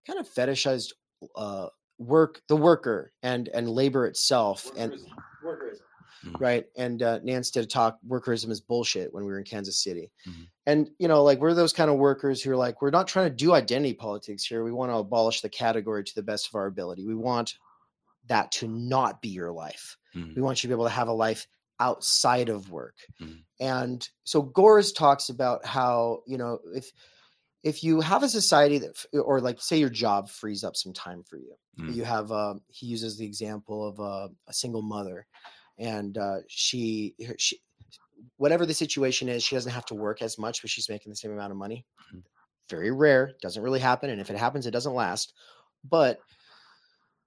Speaker 2: kind of fetishized uh, work, the worker, and and labor itself, and workerism, right? And uh, Nance did a talk. Workerism is bullshit when we were in Kansas City,
Speaker 1: Mhm.
Speaker 2: and you know, like we're those kind of workers who are like, we're not trying to do identity politics here. We want to abolish the category to the best of our ability. We want that to not be your life.
Speaker 1: Mhm.
Speaker 2: We want you to be able to have a life outside of work.
Speaker 1: Mhm.
Speaker 2: And so Gorz talks about how, you know, if if you have a society that or like say your job frees up some time for you.
Speaker 1: Mm.
Speaker 2: You have um he uses the example of a, a single mother and uh she she whatever the situation is, she doesn't have to work as much but she's making the same amount of money.
Speaker 1: Mhm.
Speaker 2: Very rare, doesn't really happen and if it happens it doesn't last. But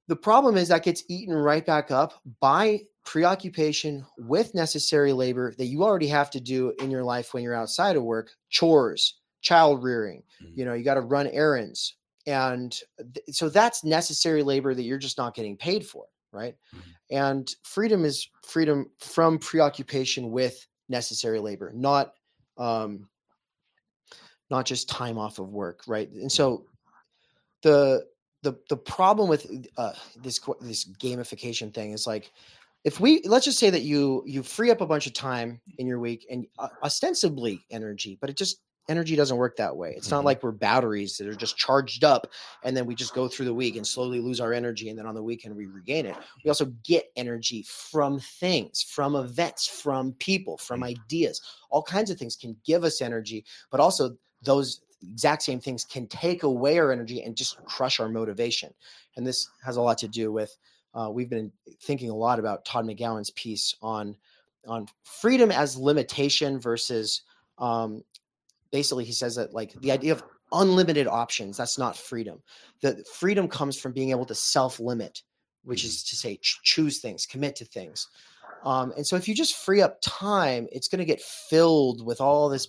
Speaker 2: the problem is that gets eaten right back up by preoccupation with necessary labor that you already have to do in your life when you're outside of work chores child rearing
Speaker 1: Mhm.
Speaker 2: you know you got to run errands and th- so that's necessary labor that you're just not getting paid for right
Speaker 1: Mhm.
Speaker 2: and freedom is freedom from preoccupation with necessary labor not um not just time off of work right and so the the the problem with uh, this this gamification thing is like if we let's just say that you you free up a bunch of time in your week and uh, ostensibly energy but it just energy doesn't work that way. It's
Speaker 1: Mhm.
Speaker 2: not like we're batteries that are just charged up and then we just go through the week and slowly lose our energy and then on the weekend we regain it. We also get energy from things from events from people from ideas. All kinds of things can give us energy but also those exact same things can take away our energy and just crush our motivation. And this has a lot to do with uh, we've been thinking a lot about Todd McGowan's piece on on freedom as limitation versus um, basically he says that like the idea of unlimited options that's not freedom. The freedom comes from being able to self limit, which is to say ch- choose things, commit to things. Um, and so if you just free up time, it's going to get filled with all this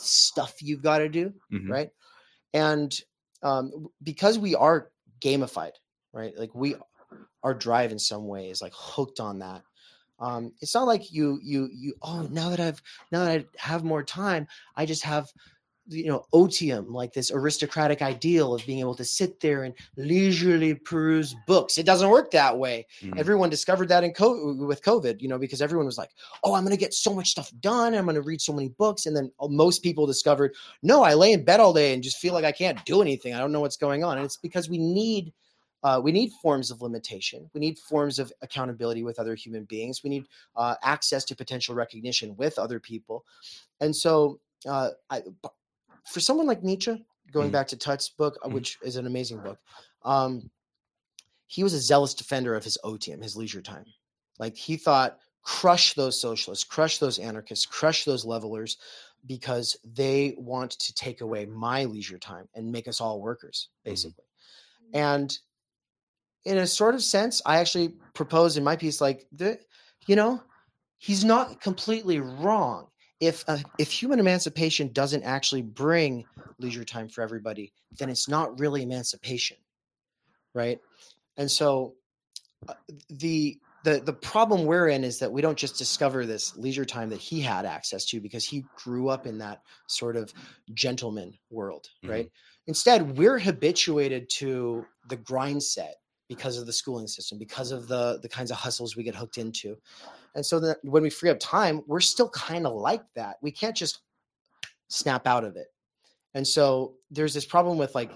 Speaker 2: stuff you've got to do
Speaker 1: Mhm.
Speaker 2: right and um, because we are gamified right like we our drive in some way is like hooked on that um, it's not like you you you oh now that i've now that i have more time i just have you know otium like this aristocratic ideal of being able to sit there and leisurely peruse books it doesn't work that way
Speaker 1: Mhm.
Speaker 2: everyone discovered that in co- with covid you know because everyone was like oh i'm going to get so much stuff done i'm going to read so many books and then uh, most people discovered no i lay in bed all day and just feel like i can't do anything i don't know what's going on and it's because we need uh, we need forms of limitation. We need forms of accountability with other human beings. We need uh, access to potential recognition with other people. And so, uh, I, for someone like Nietzsche, going
Speaker 1: Mhm.
Speaker 2: back to Tutt's book, uh,
Speaker 1: Mhm.
Speaker 2: which is an amazing book, um, he was a zealous defender of his otium, his leisure time. Like he thought, crush those socialists, crush those anarchists, crush those levelers, because they want to take away my leisure time and make us all workers, basically. And in a sort of sense, I actually propose in my piece, like the, you know, he's not completely wrong. If uh, if human emancipation doesn't actually bring leisure time for everybody, then it's not really emancipation, right? And so, uh, the the the problem we're in is that we don't just discover this leisure time that he had access to because he grew up in that sort of gentleman world,
Speaker 1: Mhm.
Speaker 2: right? Instead, we're habituated to the grind set because of the schooling system, because of the the kinds of hustles we get hooked into. And so that when we free up time, we're still kind of like that. We can't just snap out of it. And so there's this problem with like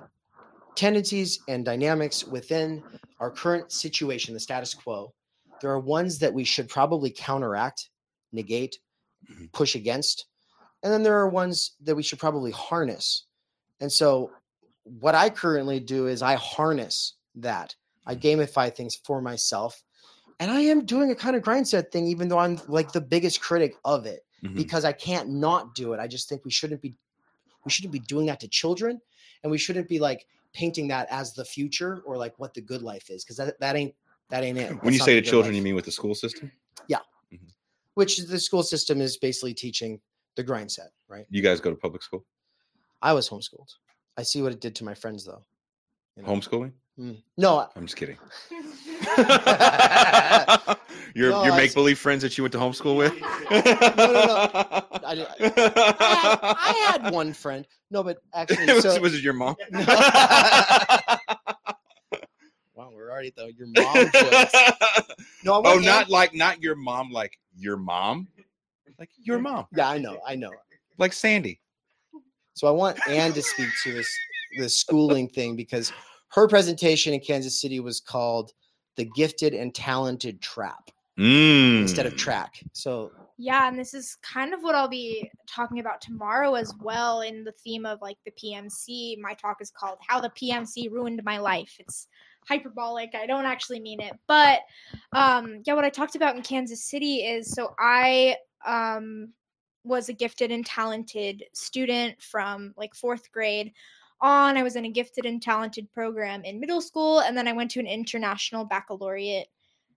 Speaker 2: tendencies and dynamics within our current situation, the status quo. There are ones that we should probably counteract, negate,
Speaker 1: Mhm.
Speaker 2: push against. And then there are ones that we should probably harness. And so what I currently do is I harness that. I gamify things for myself. And I am doing a kind of grind set thing, even though I'm like the biggest critic of it
Speaker 1: Mhm.
Speaker 2: because I can't not do it. I just think we shouldn't be we shouldn't be doing that to children and we shouldn't be like painting that as the future or like what the good life is because that, that ain't that ain't it.
Speaker 1: When you say
Speaker 2: the
Speaker 1: to children,
Speaker 2: life.
Speaker 1: you mean with the school system?
Speaker 2: Yeah. Which the school system is basically teaching the grind set, right?
Speaker 1: You guys go to public school?
Speaker 2: I was homeschooled. I see what it did to my friends though. you know.
Speaker 1: Homeschooling?
Speaker 2: Mm. No, I-
Speaker 1: I'm just kidding. Your
Speaker 2: No,
Speaker 1: your make believe friends that you went to homeschool with?
Speaker 2: I, di- I, I had one friend. No, but actually,
Speaker 1: was,
Speaker 2: so,
Speaker 1: was it your mom?
Speaker 2: wow, we're already though your mom jokes. No, I
Speaker 1: oh, not
Speaker 2: and-
Speaker 1: like not your mom, like your mom, like your mom,
Speaker 2: yeah, I know, I know.
Speaker 1: like Sandy.
Speaker 2: So I want Anne to speak to this the schooling thing because her presentation in Kansas City was called "The Gifted and Talented Trap" instead
Speaker 1: Mm.
Speaker 2: of track. So
Speaker 3: Yeah, and this is kind of what I'll be talking about tomorrow as well in the theme of like the PMC. My talk is called How the PMC Ruined My Life. It's hyperbolic. I don't actually mean it. But um yeah, what I talked about in Kansas City is so I um was a gifted and talented student from like 4th grade on. I was in a gifted and talented program in middle school and then I went to an international baccalaureate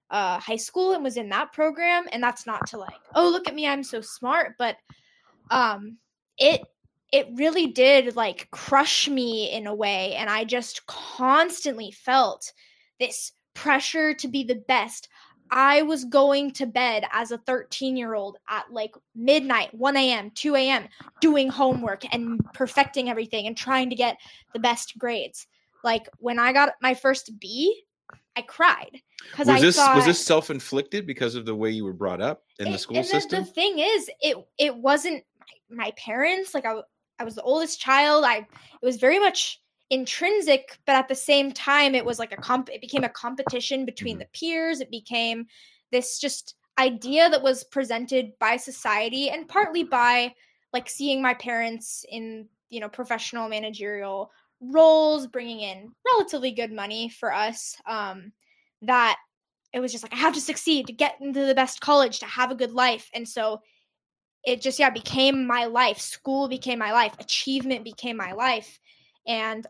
Speaker 3: uh, high school and was in that program and that's not to like oh look at me i'm so smart but um it it really did like crush me in a way and i just constantly felt this pressure to be the best i was going to bed as a 13 year old at like midnight 1 a.m 2 a.m doing homework and perfecting everything and trying to get the best grades like when i got my first b i cried because
Speaker 1: Was
Speaker 3: I
Speaker 1: this
Speaker 3: thought,
Speaker 1: was this self inflicted because of the way you were brought up in the school
Speaker 3: and the-
Speaker 1: system?
Speaker 3: The, thing is, it it wasn't my, my parents. Like I, I was the oldest child. I it was very much intrinsic, but at the same time, it was like a comp. It became a competition between
Speaker 1: Mhm.
Speaker 3: the peers. It became this just idea that was presented by society and partly by like seeing my parents in you know professional managerial roles bringing in relatively good money for us um that it was just like I have to succeed to get into the best college to have a good life. And so it just yeah became my life. School became my life. Achievement became my life. And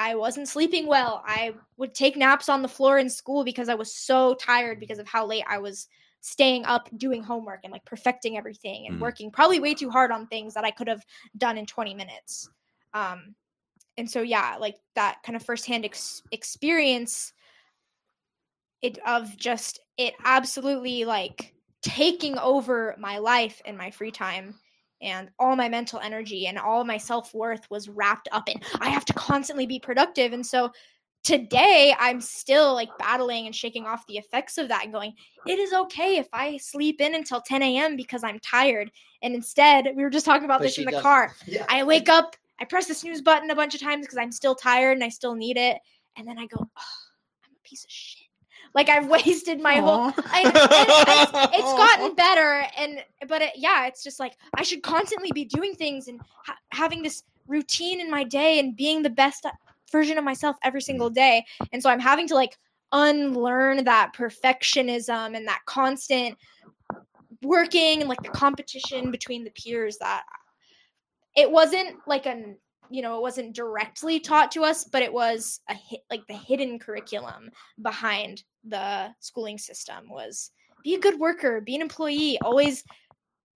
Speaker 3: I wasn't sleeping well. I would take naps on the floor in school because I was so tired because of how late I was staying up doing homework and like perfecting everything and
Speaker 1: Mhm.
Speaker 3: working probably way too hard on things that I could have done in 20 minutes. Um and so yeah, like that kind of firsthand ex- experience it of just it absolutely like taking over my life and my free time and all my mental energy and all my self-worth was wrapped up in I have to constantly be productive. And so today I'm still like battling and shaking off the effects of that and going, it is okay if I sleep in until 10 a.m. because I'm tired. And instead, we were just talking about
Speaker 2: But
Speaker 3: this in the
Speaker 2: doesn't.
Speaker 3: car.
Speaker 2: Yeah.
Speaker 3: I wake up, I press the snooze button a bunch of times because I'm still tired and I still need it. And then I go, oh, I'm a piece of shit. Like I've wasted my whole. I, it's, it's gotten better, and but it, yeah, it's just like I should constantly be doing things and ha- having this routine in my day and being the best version of myself every single mm. day. And so I'm having to like unlearn that perfectionism and that constant working and like the competition between the peers that it wasn't like an you know it wasn't directly taught to us but it was a hit like the hidden curriculum behind the schooling system was be a good worker be an employee always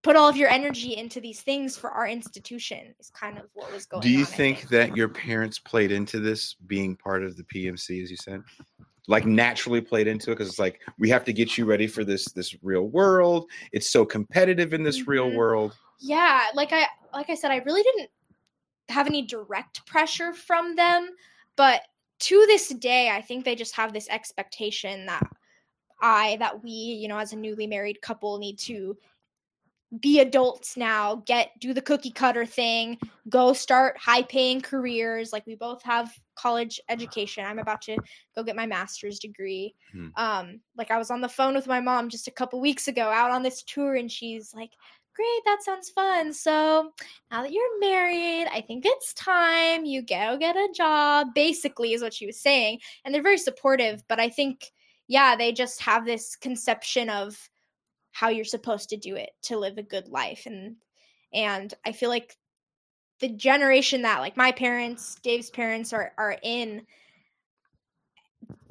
Speaker 3: put all of your energy into these things for our institution is kind of what was going
Speaker 1: Do you
Speaker 3: on, I
Speaker 1: think that your parents played into this being part of the PMC, as you said? Like naturally played into it because it's like we have to get you ready for this this real world. It's so competitive in this real
Speaker 3: Mhm.
Speaker 1: world.
Speaker 3: yeah like i like i said i really didn't have any direct pressure from them but to this day i think they just have this expectation that i that we you know as a newly married couple need to be adults now get do the cookie cutter thing go start high paying careers. Like we both have college education. I'm about to go get my master's degree.
Speaker 1: Hmm.
Speaker 3: um like i was on the phone with my mom just a couple weeks ago out on this tour and she's like great that sounds fun. So now that you're married i think it's time you go get a job basically is what she was saying and they're very supportive but i think yeah they just have this conception of how you're supposed to do it to live a good life and and i feel like the generation that like my parents dave's parents are are in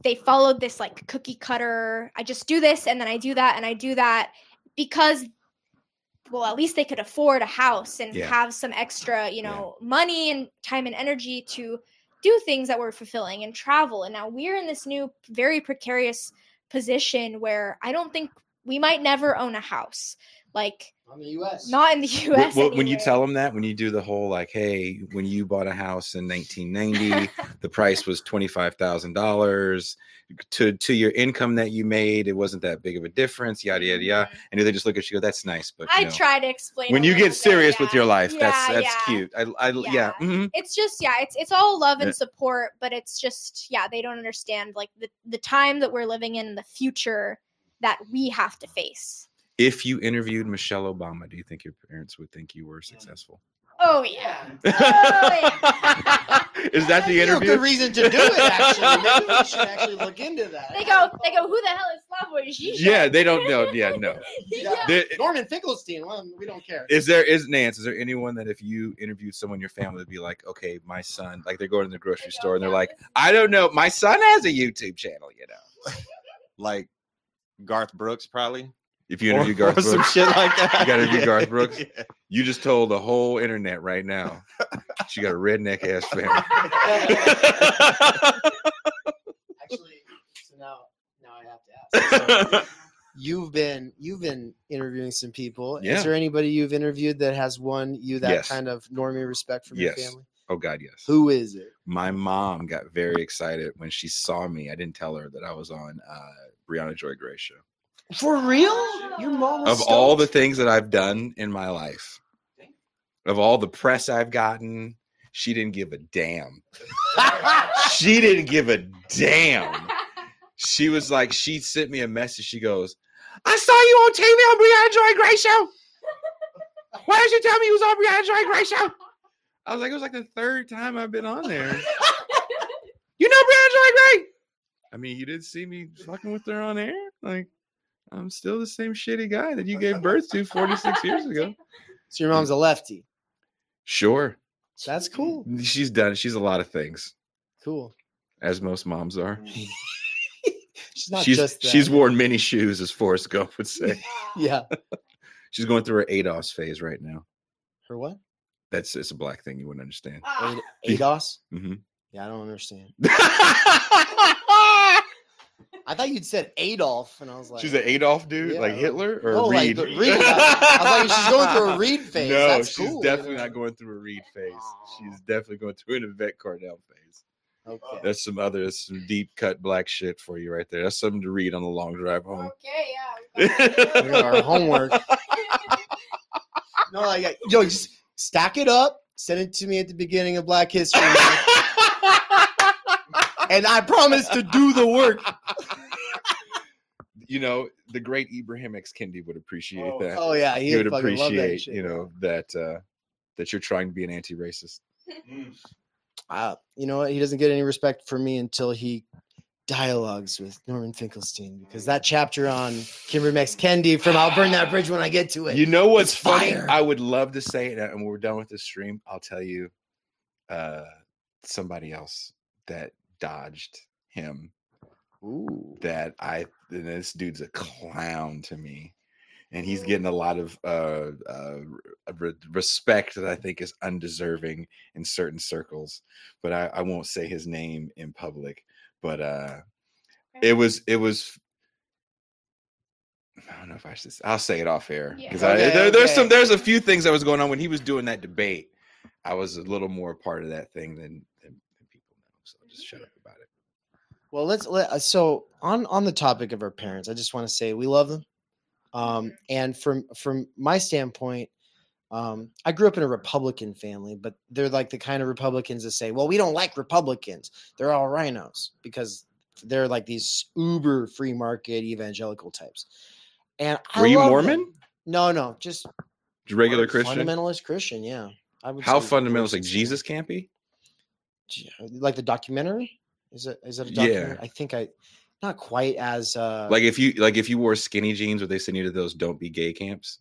Speaker 3: they followed this like cookie cutter i just do this and then i do that and i do that because well at least they could afford a house and
Speaker 1: Yeah.
Speaker 3: have some extra you know money and time and energy to do things that were fulfilling and travel. And now we're in this new very precarious position where i don't think we might never own a house like
Speaker 2: On the U.S.
Speaker 3: not in the us
Speaker 1: wh- when you tell them that, when you do the whole like, hey, when you bought a house in 1990, the price was twenty five thousand dollars. To to your income that you made, it wasn't that big of a difference. Yada yada yada.
Speaker 3: Mhm.
Speaker 1: And they just look at you, go, "That's nice," but
Speaker 3: i
Speaker 1: you know,
Speaker 3: try to explain
Speaker 1: when you
Speaker 3: little
Speaker 1: get
Speaker 3: bit,
Speaker 1: serious with
Speaker 3: yeah.
Speaker 1: your life, that's
Speaker 3: Yeah,
Speaker 1: that's
Speaker 3: yeah.
Speaker 1: cute. I, I yeah.
Speaker 3: Yeah.
Speaker 1: mhm.
Speaker 3: it's just yeah it's it's all love and support but it's just yeah they don't understand like the the time that we're living in the future that we have to face
Speaker 1: If you interviewed Michelle Obama, do you think your parents would think you were successful?
Speaker 3: oh yeah oh,
Speaker 1: Is that the interview?
Speaker 2: good reason to do it. Actually, maybe we should actually look into that.
Speaker 3: they go they go who the hell is Slavoj
Speaker 1: Yeah, they don't know. Yeah, no.
Speaker 2: Yeah.
Speaker 1: There-
Speaker 2: Norman Finkelstein. Well, we don't care.
Speaker 1: Is there is Nance? Is there anyone that if you interviewed someone in your family would be like, okay, my son, like they're going to the grocery store and they're like, I don't know, my son has a YouTube channel, you know.
Speaker 4: like Garth Brooks, probably.
Speaker 1: If you
Speaker 4: Or-
Speaker 1: interview Garth
Speaker 4: or some
Speaker 1: Brooks,
Speaker 4: shit like that.
Speaker 1: You gotta interview Garth Brooks?
Speaker 4: Yeah.
Speaker 1: you just told the whole internet right now. She got a redneck ass family.
Speaker 2: Actually, so now, now I have to ask. So, you've been you've been interviewing some people.
Speaker 1: Yeah.
Speaker 2: Is there anybody you've interviewed that has won you that
Speaker 1: Yes.
Speaker 2: kind of normie respect from
Speaker 1: Yes.
Speaker 2: your family?
Speaker 1: oh God, yes.
Speaker 2: Who is it?
Speaker 1: My mom got very excited when she saw me. I didn't tell her that I was on uh Briahna Joy Gray show.
Speaker 2: For real? Your mom
Speaker 1: Of all the things that I've done in my life, of all the press I've gotten, she didn't give a damn. she didn't give a damn. She was like, she sent me a message. She goes, I saw you on TV on Briahna Joy Gray show. Why did you tell me you was on Briahna Joy Gray show? I was like, it was like the third time I've been on there. You know Briahna Joy Gray? I mean, you did see me fucking with her on air. Like, I'm still the same shitty guy that you gave birth to 46 years ago.
Speaker 2: So your mom's a lefty.
Speaker 1: Sure.
Speaker 2: That's cool.
Speaker 1: She's done. She's a lot of things,
Speaker 2: Cool.
Speaker 1: as most moms are.
Speaker 2: She's not
Speaker 1: she's
Speaker 2: just that.
Speaker 1: she's worn many shoes, as Forrest Gump would say.
Speaker 2: yeah.
Speaker 1: she's going through her ADOS phase right now.
Speaker 2: Her what?
Speaker 1: That's it's a black thing you wouldn't understand.
Speaker 3: Ah.
Speaker 2: A- ADOS?
Speaker 1: Mhm.
Speaker 2: Yeah, I don't understand. I thought you'd said Adolf, and I was like,
Speaker 1: She's an Adolf dude,
Speaker 2: Yeah.
Speaker 1: like Hitler or
Speaker 2: Oh,
Speaker 1: Reed.
Speaker 2: the Reed. I was like, she's going through a Reed phase.
Speaker 1: No,
Speaker 2: That's
Speaker 1: she's
Speaker 2: cool,
Speaker 1: definitely not going through a Reed phase. She's definitely going through an Yvette Carnell phase.
Speaker 2: Okay.
Speaker 1: That's some other, that's some deep cut black shit for you right there. That's something to read on the long drive home.
Speaker 3: Okay, yeah.
Speaker 2: We got our homework. No, like, yo, just stack it up. Send it to me at the beginning of Black History Month, and I promise to do the work.
Speaker 1: you know, the great Ibram X Kendi would appreciate that.
Speaker 2: Oh yeah, he,
Speaker 1: he would appreciate, you know, that uh that you're trying to be an anti-racist.
Speaker 2: Uh, you know what? He doesn't get any respect for me until he dialogues with Norman Finkelstein because that chapter on Ibram X Kendi from I'll burn that bridge when I get to it.
Speaker 1: You know what's funny?
Speaker 2: fire.
Speaker 1: I would love to say it, and when we're done with this stream, I'll tell you uh somebody else that dodged him
Speaker 2: Ooh.
Speaker 1: that I this dude's a clown to me. And he's getting a lot of uh, uh, re- respect that I think is undeserving in certain circles, but I, I won't say his name in public. But uh, it was it was I don't know if I should. I'll say it off air
Speaker 3: Yeah.
Speaker 1: because
Speaker 2: Okay,
Speaker 1: there, there's
Speaker 2: okay.
Speaker 1: some there's a few things that was going on when he was doing that debate. I was a little more part of that thing than than, than people know. So just shut up about it.
Speaker 2: Well, let's let uh, so on on the topic of our parents, I just want to say we love them. Um, and from from my standpoint, um, I grew up in a Republican family, but they're like the kind of Republicans that say, "Well, we don't like Republicans; they're all rhinos," because they're like these uber free market evangelical types. And I
Speaker 1: Were you Mormon?
Speaker 2: them. No, no, just
Speaker 1: Regular Christian.
Speaker 2: fundamentalist Christian. Yeah, I would
Speaker 1: How fundamentalist? Like. Jesus can't be.
Speaker 2: J- like the documentary is it is it a
Speaker 1: Yeah.
Speaker 2: i think i not quite as uh
Speaker 1: Like if you like if you wore skinny jeans, would they send you to those "Don't be gay" camps?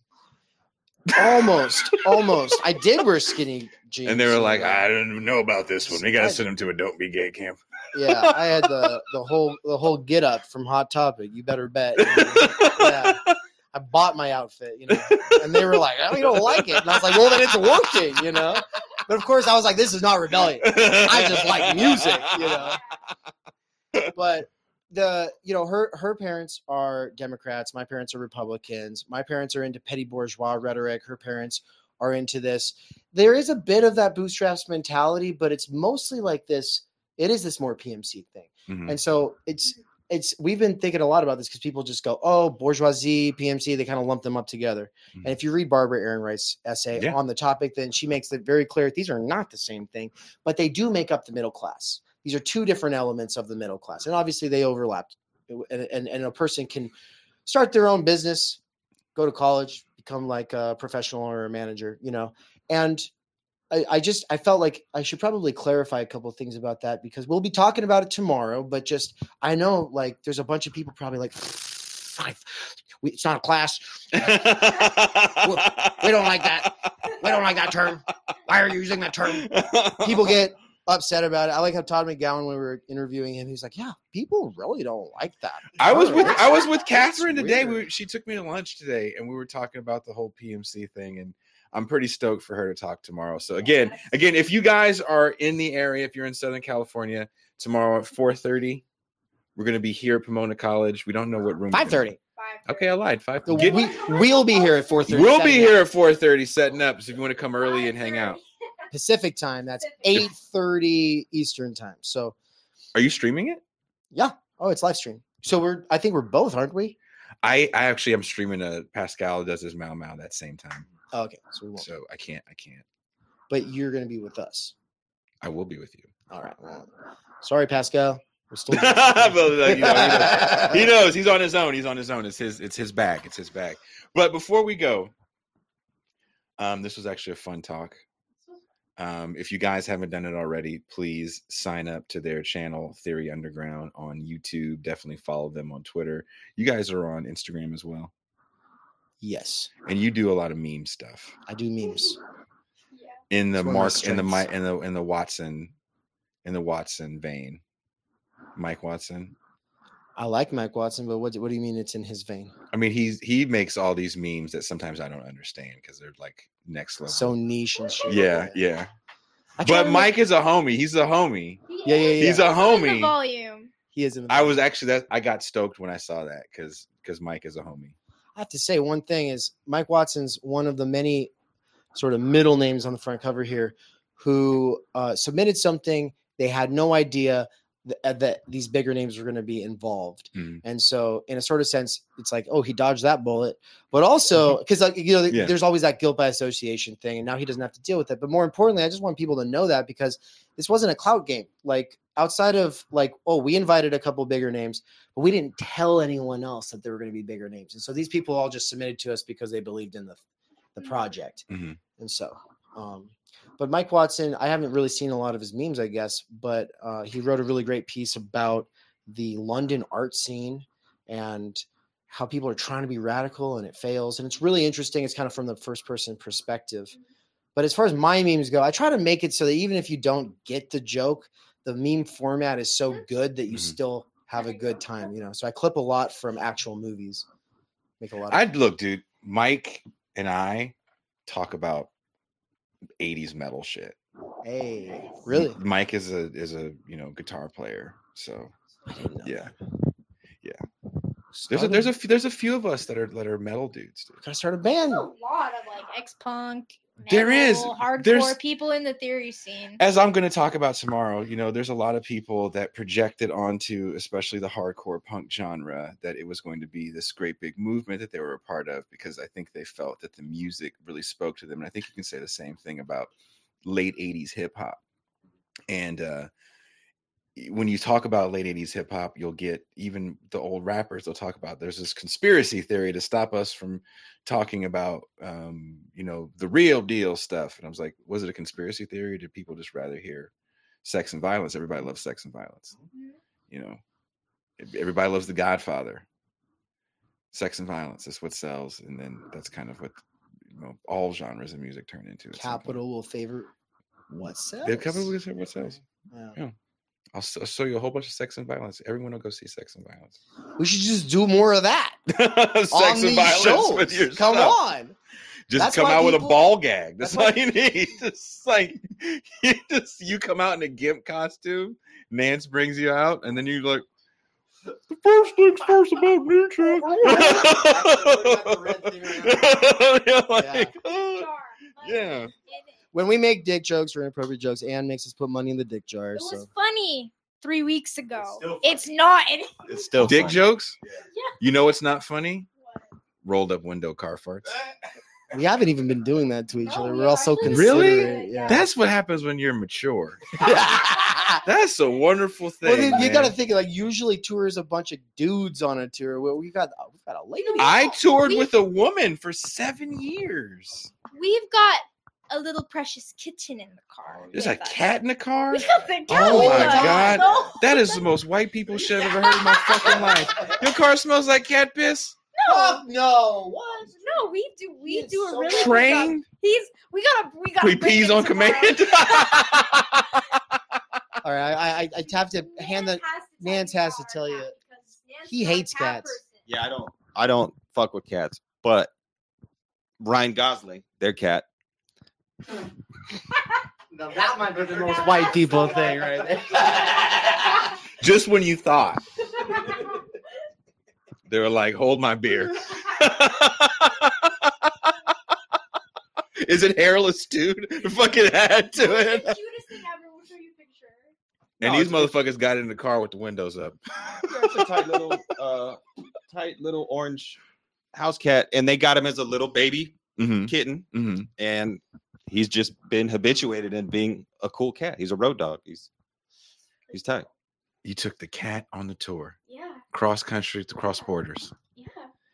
Speaker 2: almost almost i did wear skinny jeans
Speaker 1: And they were like,
Speaker 2: uh,
Speaker 1: "I don't know about this one. We got to send them to a "Don't be gay" camp."
Speaker 2: yeah i had the the whole the whole get up from hot topic you better bet you know? yeah i bought my outfit you know and they were like oh you don't like it and i was like well then it's working you know but of course i was like this is not rebellion. I just like music, you know. but the you know her her parents are democrats. My parents are republicans. My parents are into petty bourgeois rhetoric. Her parents are into this. There is a bit of that bootstraps mentality but it's mostly like this it is this more pmc thing.
Speaker 1: Mhm.
Speaker 2: and so it's it's we've been thinking a lot about this because people just go oh bourgeoisie pmc they kind of lump them up together
Speaker 1: Mhm.
Speaker 2: and if you read barbara ehrenreich's essay
Speaker 1: Yeah.
Speaker 2: on the topic then she makes it very clear these are not the same thing but they do make up the middle class these are two different elements of the middle class and obviously they overlap and, and, and a person can start their own business go to college become like a professional or a manager you know and I, I just I felt like I should probably clarify a couple of things about that because we'll be talking about it tomorrow. But just I know like there's a bunch of people probably like, "Fine, we, it's not a class. we don't like that. We don't like that term. Why are you using that term? People get upset about it. I like how Todd McGowan when we were interviewing him, he's like, "Yeah, people really don't like that."
Speaker 1: I was with I was with Catherine today.
Speaker 2: weird."
Speaker 1: We, she took me to lunch today, and we were talking about the whole PMC thing. And I'm pretty stoked for her to talk tomorrow. So again,
Speaker 3: Yes.
Speaker 1: again, if you guys are in the area, if you're in Southern California, tomorrow at 4:30, we're gonna be here at Pomona College. We don't know what room. we're gonna
Speaker 2: Five thirty.
Speaker 1: Okay, I lied. Five.
Speaker 2: So we we'll be here at four thirty.
Speaker 1: we'll be here at 4:30 setting up. So if you want to come early and hang out,
Speaker 2: Pacific time. That's
Speaker 3: Pacific.
Speaker 2: eight thirty Eastern time. So
Speaker 1: are you streaming it?
Speaker 2: yeah. Oh, it's live stream. So we're I think we're both, aren't we?
Speaker 1: I I actually am streaming a Pascal does his Mau Mau that same time.
Speaker 2: Oh, okay, so we won't.
Speaker 1: So I can't. I can't.
Speaker 2: But you're gonna be with us.
Speaker 1: I will be with you.
Speaker 2: All right. Well, sorry, Pascal. We're still.
Speaker 1: You know, he knows. he knows he's on his own. He's on his own. It's his it's his bag. It's his bag. But before we go, um, this was actually a fun talk. Um, if you guys haven't done it already, please sign up to their channel, Theory Underground, on YouTube. Definitely follow them on Twitter. You guys are on Instagram as well,
Speaker 2: yes,
Speaker 1: and you do a lot of meme stuff
Speaker 2: I do memes.
Speaker 1: in the
Speaker 2: It's one of my
Speaker 1: Mark in the Mi-
Speaker 2: strengths.
Speaker 1: in the in the Watson in the Watson vein. Mike Watson.
Speaker 2: I like Mike Watson, but what, what do you mean it's in his vein?
Speaker 1: I mean, he's he makes all these memes that sometimes I don't understand because they're like next level.
Speaker 2: So niche and shit.
Speaker 1: yeah, yeah. But
Speaker 2: to make-
Speaker 1: Mike is a homie. He's a homie.
Speaker 2: Yeah, yeah, yeah.
Speaker 1: He's a
Speaker 3: The
Speaker 1: homie.
Speaker 3: volume.
Speaker 2: He is in the
Speaker 1: I was actually that I got stoked when I saw that because because Mike is a homie.
Speaker 2: I have to say one thing is Mike Watson's one of the many sort of middle names on the front cover here who uh, submitted something. They had no idea th- uh, that these bigger names were going to be involved.
Speaker 1: Mhm.
Speaker 2: and so in a sort of sense it's like oh he dodged that bullet. But also because like you know
Speaker 1: Yeah.
Speaker 2: there's always that guilt by association thing and now he doesn't have to deal with it. But more importantly i just want people to know that because this wasn't a clout game. Like outside of like oh we invited a couple bigger names but we didn't tell anyone else that there were going to be bigger names and so these people all just submitted to us because they believed in the the
Speaker 3: Mhm.
Speaker 2: project
Speaker 1: Mhm.
Speaker 2: and so um but mike watson i haven't really seen a lot of his memes i guess but uh, he wrote a really great piece about the london art scene and how people are trying to be radical and it fails and it's really interesting it's kind of from the first person perspective but as far as my memes go i try to make it so that even if you don't get the joke the meme format is so good that you
Speaker 1: Mhm.
Speaker 2: still have a good time you know so i clip a lot from actual movies make a lot of
Speaker 1: I'd look, dude. Mike and I talk about 80s metal shit.
Speaker 2: hey really
Speaker 1: Mike is a is a you know guitar player, so
Speaker 2: yeah,
Speaker 1: yeah.
Speaker 2: that.
Speaker 1: There's a there's a few, there's a few of us that are that are metal dudes. Dude.
Speaker 2: gotta start a band
Speaker 3: There's a lot of like ex punk,
Speaker 1: There is.
Speaker 3: hardcore
Speaker 1: There's-
Speaker 3: people in the theory scene.
Speaker 1: As I'm going to talk about tomorrow, you know, there's a lot of people that projected onto, especially the hardcore punk genre, that it was going to be this great big movement that they were a part of because I think they felt that the music really spoke to them. And I think you can say the same thing about late 80s hip hop. And uh, when you talk about late 80s hip hop, you'll get even the old rappers, they'll talk about there's this conspiracy theory to stop us from talking about um, you know, the real deal stuff. And I was like, was it a conspiracy theory? Did people just rather hear sex and violence? Everybody loves sex and violence.
Speaker 3: Mhm.
Speaker 1: You know, everybody loves the Godfather. Sex and violence is what sells, and then that's kind of what you know all genres of music turn into. at some point.
Speaker 2: Capital will favor what sells.
Speaker 1: The Capital will say what sells.
Speaker 2: Yeah.
Speaker 1: I'll, s- I'll show you a whole bunch of sex and violence. Everyone will go see sex and violence.
Speaker 2: We should just do more of that
Speaker 1: sex
Speaker 2: on
Speaker 1: and
Speaker 2: these
Speaker 1: violence
Speaker 2: shows.
Speaker 1: with your
Speaker 2: Come
Speaker 1: stuff.
Speaker 2: on.
Speaker 1: Just
Speaker 2: That's
Speaker 1: come
Speaker 2: why
Speaker 1: out with a ball gag. That's,
Speaker 2: that's
Speaker 1: all you need. Just like you just you come out in a gimp costume. Nance brings you out, and then you like the first things first about Nietzsche. You're like, "Oh."
Speaker 3: Jar, like,
Speaker 1: yeah.
Speaker 3: And
Speaker 2: When we make dick jokes or inappropriate jokes, Anne makes us put money in the dick jar.
Speaker 3: It was
Speaker 2: So
Speaker 3: funny three weeks ago.
Speaker 4: still
Speaker 3: It's not. It,
Speaker 4: It's still
Speaker 1: Dick
Speaker 4: funny.
Speaker 1: jokes.
Speaker 3: Yeah.
Speaker 1: You know what's not funny? Rolled up window car farts.
Speaker 2: we haven't even been doing that to each
Speaker 3: No,
Speaker 2: other.
Speaker 3: we
Speaker 2: We're all so
Speaker 3: actually
Speaker 1: Really?
Speaker 2: Yeah.
Speaker 1: That's what happens when you're mature. That's a wonderful thing.
Speaker 2: well, then you got to think like usually tours a bunch of dudes on a tour. Well, we got we've got a lady.
Speaker 1: I toured
Speaker 3: We-
Speaker 1: with a woman for seven years.
Speaker 3: we've got a little precious kitten in the car.
Speaker 1: Oh, There's a
Speaker 3: us.
Speaker 1: cat in the car.
Speaker 3: The cat
Speaker 1: Oh my
Speaker 3: us.
Speaker 1: God.
Speaker 3: No,
Speaker 1: That is the most white people shit I've ever heard in my fucking life. Your car smells like cat piss.
Speaker 2: Fuck no. What?
Speaker 3: no, we do. We
Speaker 2: He is
Speaker 3: do a
Speaker 2: so
Speaker 3: really good job. He's. We gotta. We gotta.
Speaker 1: We
Speaker 3: bring
Speaker 1: on
Speaker 3: tomorrow.
Speaker 1: command.
Speaker 2: All right, I I, I have to hand the. Nance has to tell you, he hates cats.
Speaker 4: Yeah, I don't. I don't fuck with cats, but Ryan Gosling, their cat.
Speaker 2: No, that might be the most white people thing, right there.
Speaker 1: Just when you thought they were like, "Hold my beer." Is it hairless, dude? Fucking add to it.
Speaker 3: Cutest thing ever. We'll show you a picture.
Speaker 1: And
Speaker 4: No,
Speaker 1: these
Speaker 4: it's-
Speaker 1: motherfuckers got in the car with the windows up.
Speaker 4: It's a tight little, uh, tight little orange house cat, and they got him as a little baby
Speaker 1: Mm-hmm.
Speaker 4: kitten,
Speaker 1: Mm-hmm.
Speaker 4: and he's just been habituated in being a cool cat. He's a road dog. He's he's tight.
Speaker 1: You took the cat on the tour,
Speaker 3: Yeah.
Speaker 1: cross country to cross borders.
Speaker 3: Yeah.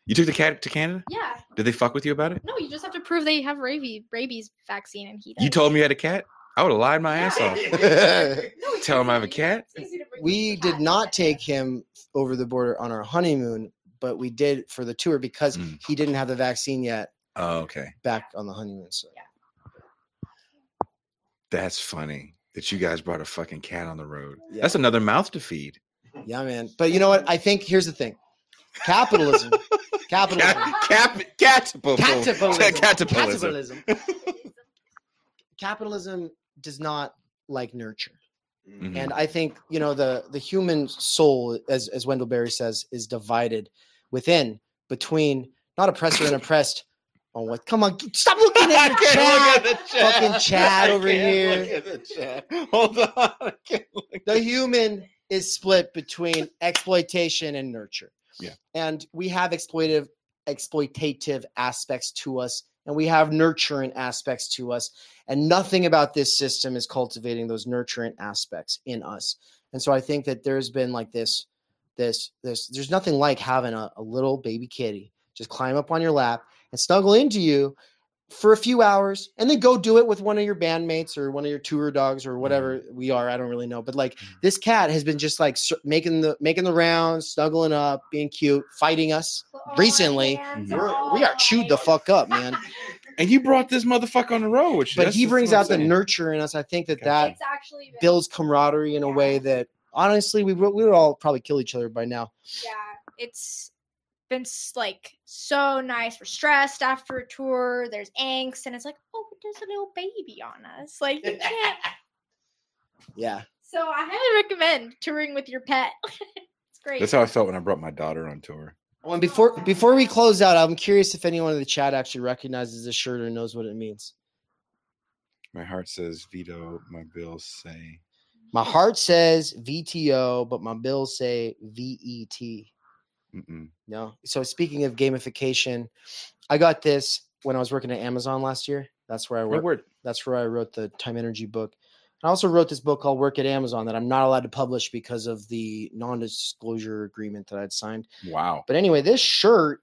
Speaker 1: You took the cat to Canada.
Speaker 3: Yeah.
Speaker 1: Did they fuck with you about it?
Speaker 3: No, you just have to prove they have rabies rabies vaccine, and he. Does.
Speaker 1: You told me you had a cat. I would have lied my ass off.
Speaker 3: No,
Speaker 1: Tell him I have a cat.
Speaker 3: It's easy to bring
Speaker 2: we
Speaker 3: the
Speaker 2: did
Speaker 3: cat
Speaker 2: not take him over the border on our honeymoon, but we did for the tour because
Speaker 1: Mm.
Speaker 2: he didn't have the vaccine yet
Speaker 1: Oh, okay.
Speaker 2: back on the honeymoon. So
Speaker 1: That's funny that you guys brought a fucking cat on the road.
Speaker 2: Yeah.
Speaker 1: That's another mouth to feed.
Speaker 2: yeah, man. But you know what? I think here's the thing: capitalism, capitalism,
Speaker 1: Cap, cap, catapult.
Speaker 2: capitalism,
Speaker 1: Catapultism.
Speaker 2: capitalism. capitalism does not like nurture.
Speaker 1: Mhm.
Speaker 2: And I think you know the the human soul, as as Wendell Berry says, is divided within between not oppressor and oppressed. Oh, what? Come on, stop looking at the chat. Fucking Chad
Speaker 1: I
Speaker 2: over
Speaker 1: can't
Speaker 2: here.
Speaker 1: look at the chat. Hold on. I look.
Speaker 2: The human is split between exploitation and nurture.
Speaker 1: Yeah.
Speaker 2: And we have exploitive exploitative aspects to us and we have nurturing aspects to us and nothing about this system is cultivating those nurturing aspects in us. And so I think that there's been like this this this there's nothing like having a, a little baby kitty just climb up on your lap and snuggle into you for a few hours and then go do it with one of your bandmates or one of your tour dogs or whatever we are i don't really know but like
Speaker 1: Mhm.
Speaker 2: this cat has been just like making the making the rounds snuggling up being cute fighting us recently,
Speaker 3: hands
Speaker 2: We're, we are chewed the fuck up man.
Speaker 1: And you brought this motherfucker on the road, which
Speaker 2: but he brings
Speaker 1: what I'm
Speaker 2: out the nurture in us. I think that
Speaker 1: Okay.
Speaker 2: that
Speaker 3: actually very-
Speaker 2: builds camaraderie in a way that honestly we would, we would all probably kill each other by now.
Speaker 3: Yeah, it's been like so nice. We're stressed after a tour. There's angst, and it's like, oh, there's a little baby on us. Like you can't.
Speaker 2: yeah
Speaker 3: so I highly recommend touring with your pet. it's great.
Speaker 1: That's how I felt when I brought my daughter on tour.
Speaker 2: Oh, and before before we close out i'm curious if anyone in the chat actually recognizes this shirt or knows what it means
Speaker 1: My heart says veto. My bills say
Speaker 2: my heart says vto but my bills say vet
Speaker 1: mm-mm.
Speaker 2: No. So speaking of gamification, I got this when I was working at Amazon last year. That's where I oh,
Speaker 1: What
Speaker 2: worked.
Speaker 1: word?
Speaker 2: That's where I wrote the time energy book. I also wrote this book called Work at Amazon that I'm not allowed to publish because of the non-disclosure agreement that I'd signed.
Speaker 1: Wow.
Speaker 2: But anyway, this shirt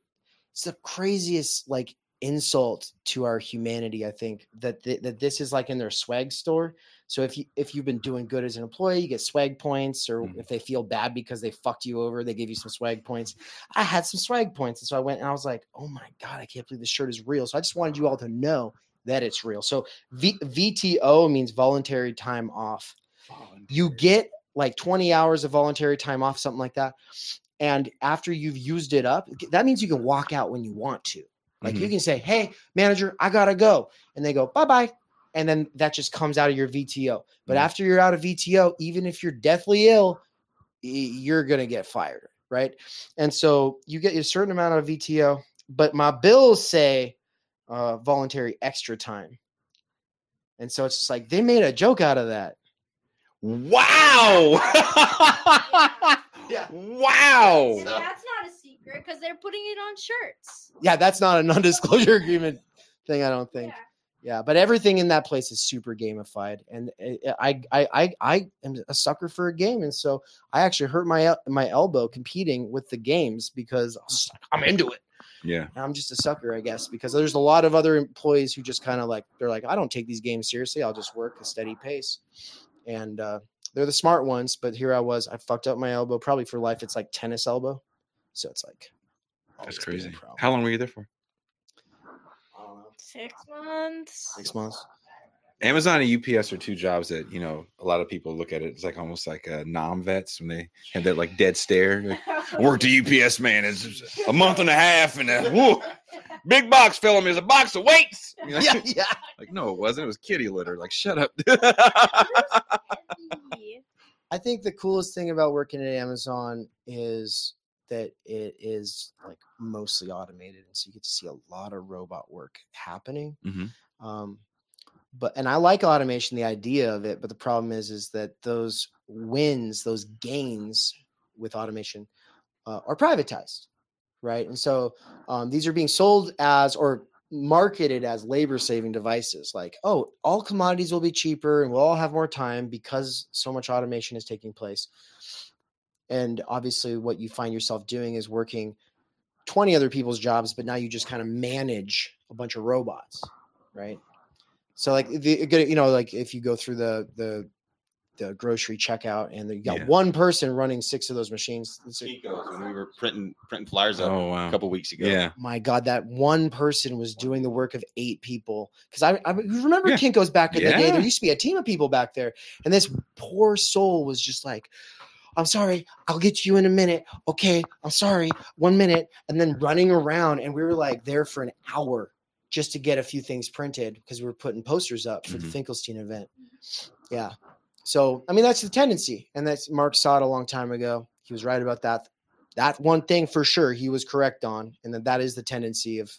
Speaker 2: it's the craziest like insult to our humanity. I think that th- that this is like in their swag store. So if you if you've been doing good as an employee, you get swag points, or
Speaker 1: Mhm.
Speaker 2: if they feel bad because they fucked you over, they give you some swag points. I had some swag points, and so I went and I was like, "Oh my god, I can't believe this shirt is real." So I just wanted you all to know that it's real. So v- VTO means voluntary time off you get like 20 hours of voluntary time off, something like that. And after you've used it up, that means you can walk out when you want to. Like you can say, Hey, manager, I gotta go. And they go, Bye bye. And then that just comes out of your VTO. But
Speaker 1: Mhm.
Speaker 2: after you're out of VTO, even if you're deathly ill, you're gonna get fired. Right. And so you get a certain amount of VTO, but my bills say uh, voluntary extra time. And so it's just like they made a joke out of that.
Speaker 1: Wow.
Speaker 2: Yeah.
Speaker 1: Wow.
Speaker 3: And that's not a secret because they're putting it on shirts.
Speaker 2: yeah, that's not a non-disclosure agreement thing. I don't think.
Speaker 3: Yeah.
Speaker 2: Yeah, but everything in that place is super gamified, and I I I I am a sucker for a game, and so I actually hurt my my elbow competing with the games because I was just like, I'm into it.
Speaker 1: Yeah.
Speaker 2: I'm just a sucker, I guess, because there's a lot of other employees who just kind of like they're like, I don't take these games seriously. I'll just work a steady pace, and uh, they're the smart ones. But here I was, I fucked up my elbow, probably for life. It's like tennis elbow, so it's like
Speaker 1: That's
Speaker 2: always been a
Speaker 1: crazy. How long were you there for?
Speaker 2: I don't know.
Speaker 3: Six months.
Speaker 2: Six months.
Speaker 1: Amazon and UPS are two jobs that you know a lot of people look at it. It's like almost like uh, Nam vets when they have that like dead stare. Like, I worked a UPS man. It's a month and a half, and uh, whoa, big box fell on me. It's a box of weights. You know?
Speaker 2: Yeah, yeah.
Speaker 1: Like no, it wasn't. It was kitty litter. Like shut up.
Speaker 2: I think the coolest thing about working at Amazon is that it is like mostly automated, and so you get to see a lot of robot work happening.
Speaker 1: Mhm.
Speaker 2: Um, but and I like automation, the idea of it, but the problem is, is that those wins, those gains with automation, uh, are privatized, right? And so um, these are being sold as or marketed as labor saving devices like oh all commodities will be cheaper and we'll all have more time because so much automation is taking place and obviously what you find yourself doing is working 20 other people's jobs but now you just kind of manage a bunch of robots right so like the you know like if you go through the the the grocery checkout and you got
Speaker 1: Yeah.
Speaker 2: one person running six of those machines it's
Speaker 4: Kinko's when we were printing printing flyers up
Speaker 1: oh
Speaker 4: a
Speaker 1: wow.
Speaker 4: couple weeks ago.
Speaker 1: Yeah.
Speaker 2: my god that one person was doing the work of eight people because I, I remember
Speaker 1: Yeah.
Speaker 2: kinko's back in the day there used to be a team of people back there and this poor soul was just like i'm sorry i'll get you in a minute okay i'm sorry one minute and then running around and we were like there for an hour just to get a few things printed because we were putting posters up for the finkelstein event yeah so I mean that's the tendency, and that's Marx saw it a long time ago. He was right about that. That one thing for sure he was correct on, and that that is the tendency of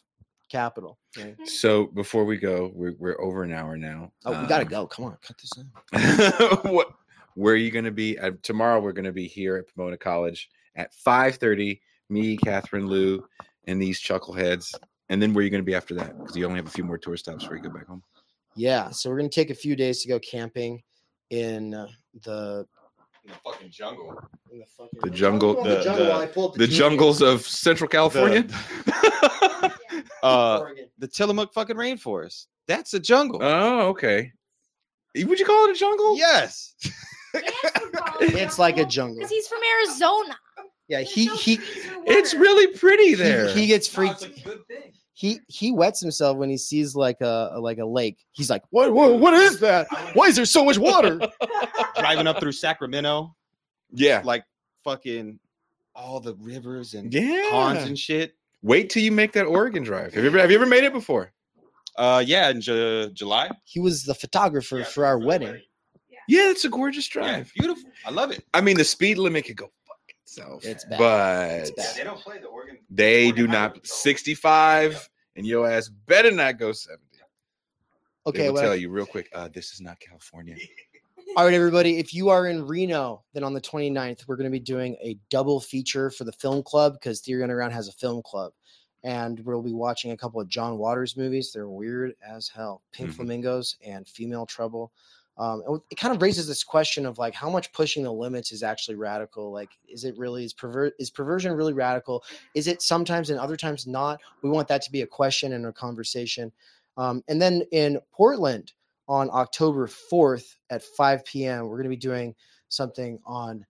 Speaker 2: capital. right?
Speaker 1: So before we go, we're, we're over an hour now.
Speaker 2: Oh, we gotta
Speaker 1: Um,
Speaker 2: go. Come on, cut this out.
Speaker 1: what where are you going to be uh, tomorrow we're going to be here at pomona college at 5.30 me Catherine Liu and these chuckleheads and then where are you going to be after that because you only have a few more tour stops before you go back home
Speaker 2: Yeah, so we're gonna take a few days to go camping in uh, the
Speaker 4: In the fucking jungle.
Speaker 2: in the, fucking,
Speaker 1: The jungle-
Speaker 2: the,
Speaker 4: the-
Speaker 2: jungle.
Speaker 4: the-
Speaker 2: while I pull up
Speaker 1: the jungles of central california
Speaker 4: uh, the Tillamook fucking rainforest. That's a jungle.
Speaker 1: oh okay would you call it a jungle
Speaker 4: yes.
Speaker 2: It's like a jungle.
Speaker 3: Because he's from Arizona.
Speaker 2: Yeah,
Speaker 3: There's
Speaker 2: he
Speaker 3: no
Speaker 2: he
Speaker 1: it's really pretty there
Speaker 2: he gets
Speaker 4: No,
Speaker 2: freaked.
Speaker 4: a good thing.
Speaker 2: He he wets himself when he sees like a a- like a lake. He's like, what what what is that? Why is there so much water?
Speaker 4: Driving up through Sacramento,
Speaker 1: yeah
Speaker 4: like fucking all the rivers and
Speaker 1: yeah
Speaker 4: ponds and shit.
Speaker 1: wait till you make that oregon drive have you ever, have you ever made it before
Speaker 4: Uh, yeah, in Ju- July.
Speaker 2: He was the photographer for our wedding.
Speaker 1: Yeah it's a gorgeous
Speaker 4: Yeah,
Speaker 1: drive
Speaker 4: beautiful. I love it.
Speaker 1: i mean the speed limit could go fuck itself
Speaker 2: It's bad.
Speaker 1: but
Speaker 2: It's bad.
Speaker 4: They don't play the Oregon.
Speaker 1: They
Speaker 4: Oregon
Speaker 1: do not.
Speaker 4: Patrol.
Speaker 1: 65 and your ass better not go 70.
Speaker 2: Okay,
Speaker 1: they will
Speaker 2: well,
Speaker 1: tell you real quick. Uh, this is not California.
Speaker 2: all right, everybody. If you are in Reno, then on the 29th, we're going to be doing a double feature for the film club because Theory Underground has a film club. And we'll be watching a couple of John Waters movies. They're weird as hell Pink
Speaker 1: Mhm.
Speaker 2: Flamingos and Female Trouble. Um, it kind of raises this question of like how much pushing the limits is actually radical. Like, is it really is perver- is perversion really radical? Is it sometimes and other times not? We want that to be a question and a conversation. Um, and then in Portland on October 4th at 5 p.m., we're going to be doing something on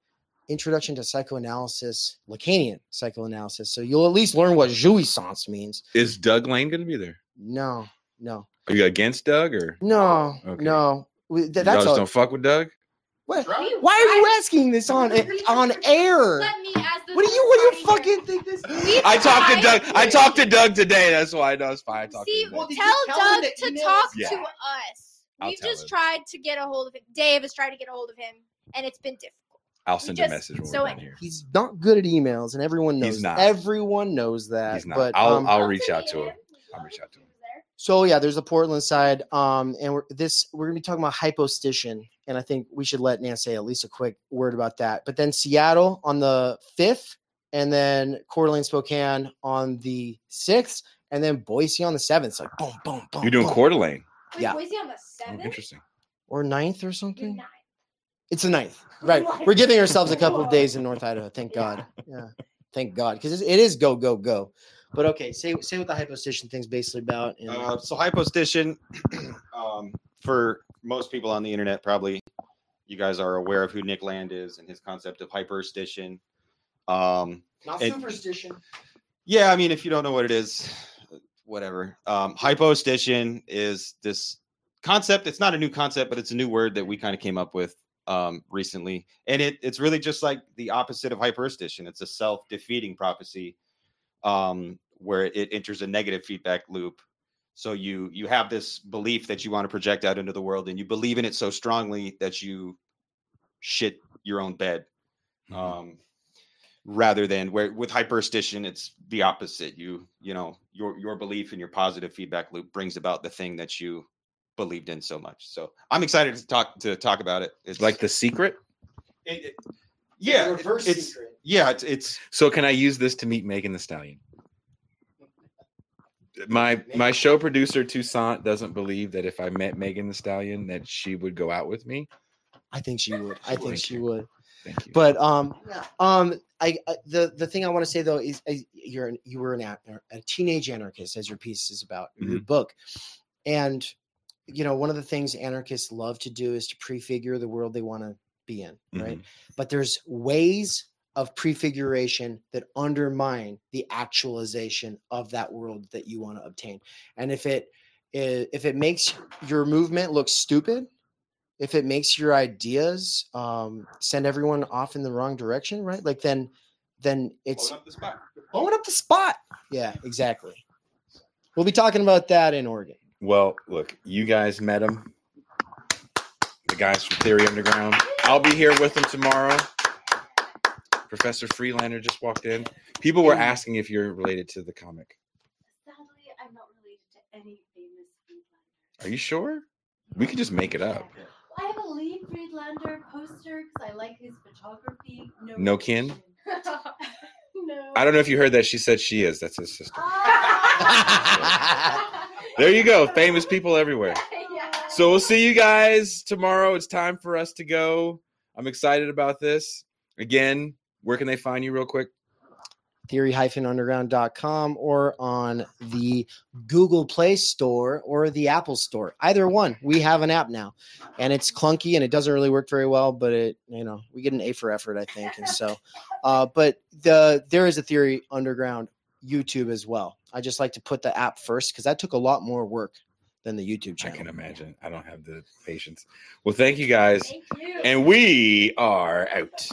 Speaker 2: introduction to psychoanalysis, Lacanian psychoanalysis. So you'll at least learn what jouissance means.
Speaker 1: Is Doug Lain going to be there?
Speaker 2: No, no,
Speaker 1: Are you against Doug or
Speaker 2: no,
Speaker 1: Okay.
Speaker 2: no. We- th-
Speaker 1: y'all just
Speaker 2: all.
Speaker 1: don't fuck with Doug?
Speaker 2: What?
Speaker 4: Try.
Speaker 2: Why are you asking this on on air?
Speaker 3: Let me as the
Speaker 2: What do you what do you
Speaker 3: party
Speaker 2: fucking think this?
Speaker 3: We
Speaker 1: I talked to Doug. I talked to Doug today. That's why I know it's fine. I talked
Speaker 3: See,
Speaker 1: to
Speaker 2: Well,
Speaker 1: Doug.
Speaker 2: did you
Speaker 3: tell
Speaker 2: tell
Speaker 3: Doug to
Speaker 2: emails?
Speaker 3: talk
Speaker 1: Yeah.
Speaker 3: to us.
Speaker 1: I'll
Speaker 3: We've just
Speaker 1: him.
Speaker 3: tried to get a hold of him. Dave has tried to get a hold of him, and it's been difficult.
Speaker 1: I'll send a message when
Speaker 3: so
Speaker 1: we're done here.
Speaker 2: He's not good at emails, and everyone knows.
Speaker 1: He's not.
Speaker 2: Everyone knows that.
Speaker 1: He's not.
Speaker 2: But
Speaker 1: I'll-
Speaker 2: um,
Speaker 1: I'll reach out to him. I'll reach out to him.
Speaker 3: Was there.
Speaker 2: So yeah, there's the Portland side, um, and we're this we're gonna be talking about hypostition, and I think we should let Nan say at least a quick word about that. But then Seattle on the fifth, and then Coeur d'Alene, Spokane on the sixth, and then Boise on the seventh. It's like boom, boom, boom.
Speaker 1: You're doing
Speaker 2: boom.
Speaker 1: Coeur d'Alene.
Speaker 3: Wait,
Speaker 2: Yeah.
Speaker 3: Boise on the
Speaker 1: Oh,
Speaker 3: seventh.
Speaker 1: interesting.
Speaker 2: or ninth or something.
Speaker 3: nine.
Speaker 2: It's the ninth, right? We're giving ourselves a couple of days in North Idaho. Thank God. Yeah, thank God, because it is go go go. But okay, say say what the hypostition thing's basically about. And,
Speaker 4: Uh, so hypostition, um, for most people on the internet, probably you guys are aware of who Nick Land is and his concept of hyperstition. Um,
Speaker 2: not
Speaker 4: and-
Speaker 2: superstition.
Speaker 4: yeah, I mean, if you don't know what it is, whatever. Um, hypostition is this concept. It's not a new concept, but it's a new word that we kind of came up with um, recently, and it it's really just like the opposite of hyperstition. It's a self defeating prophecy um, where it enters a negative feedback loop. So you you have this belief that you want to project out into the world, and you believe in it so strongly that you shit your own bed
Speaker 1: Mhm.
Speaker 4: um, rather than where with hyperstition it's the opposite you you know your your belief in your positive feedback loop brings about the thing that you believed in so much so i'm excited to talk to talk about it it's
Speaker 1: like the secret.
Speaker 4: it- it- yeah it-
Speaker 2: reverse
Speaker 4: it's
Speaker 2: secret.
Speaker 4: Yeah it's it's
Speaker 1: So can I use this to meet Megan Thee Stallion? My my show producer Toussaint doesn't believe that if I met Megan Thee Stallion that she would go out with me.
Speaker 2: I think she would. I think
Speaker 1: Thank
Speaker 2: she
Speaker 1: you.
Speaker 2: would.
Speaker 1: Thank you.
Speaker 2: But um, um, I, I the the thing I want to say though is, is you're an, you were an a, a teenage anarchist, as your piece is about your
Speaker 1: Mm-hmm.
Speaker 2: book, and you know one of the things anarchists love to do is to prefigure the world they want to be in, right?
Speaker 1: Mm-hmm.
Speaker 2: But there's ways of prefiguration that undermine the actualization of that world that you want to obtain, and if it if it makes your movement look stupid if it makes your ideas um, send everyone off in the wrong direction, right? Like then, then it's
Speaker 4: blowing up the spot.
Speaker 2: blowing up the spot. Yeah, exactly. We'll be talking about that in Oregon.
Speaker 1: Well, look, you guys met him. the guys from Theory Underground. I'll be here with them tomorrow. Professor Friedlander just walked in. People were asking if you're related to the comic.
Speaker 5: Sadly, I'm not related to any famous Friedlander.
Speaker 1: Are you sure? We could just make it up.
Speaker 5: I have a Lee Friedlander poster because I like his photography. No,
Speaker 1: No kin?
Speaker 5: no.
Speaker 1: I don't know if you heard that. She said she is. That's his sister.
Speaker 5: Ah.
Speaker 1: There you go. Famous people everywhere.
Speaker 5: Yeah.
Speaker 1: So we'll see you guys tomorrow. It's time for us to go. I'm excited about this. Again, where can they find you real quick?
Speaker 2: theory-underground.com or on the Google Play Store or the Apple Store. Either one. We have an app now. And it's clunky and it doesn't really work very well, but it, you know, we get an A for effort, I think. And so uh but the there is a Theory Underground YouTube as well. I just like to put the app first because that took a lot more work than the YouTube channel.
Speaker 1: I can imagine. I don't have the patience. Well, thank you guys.
Speaker 5: Thank you.
Speaker 1: And we are out.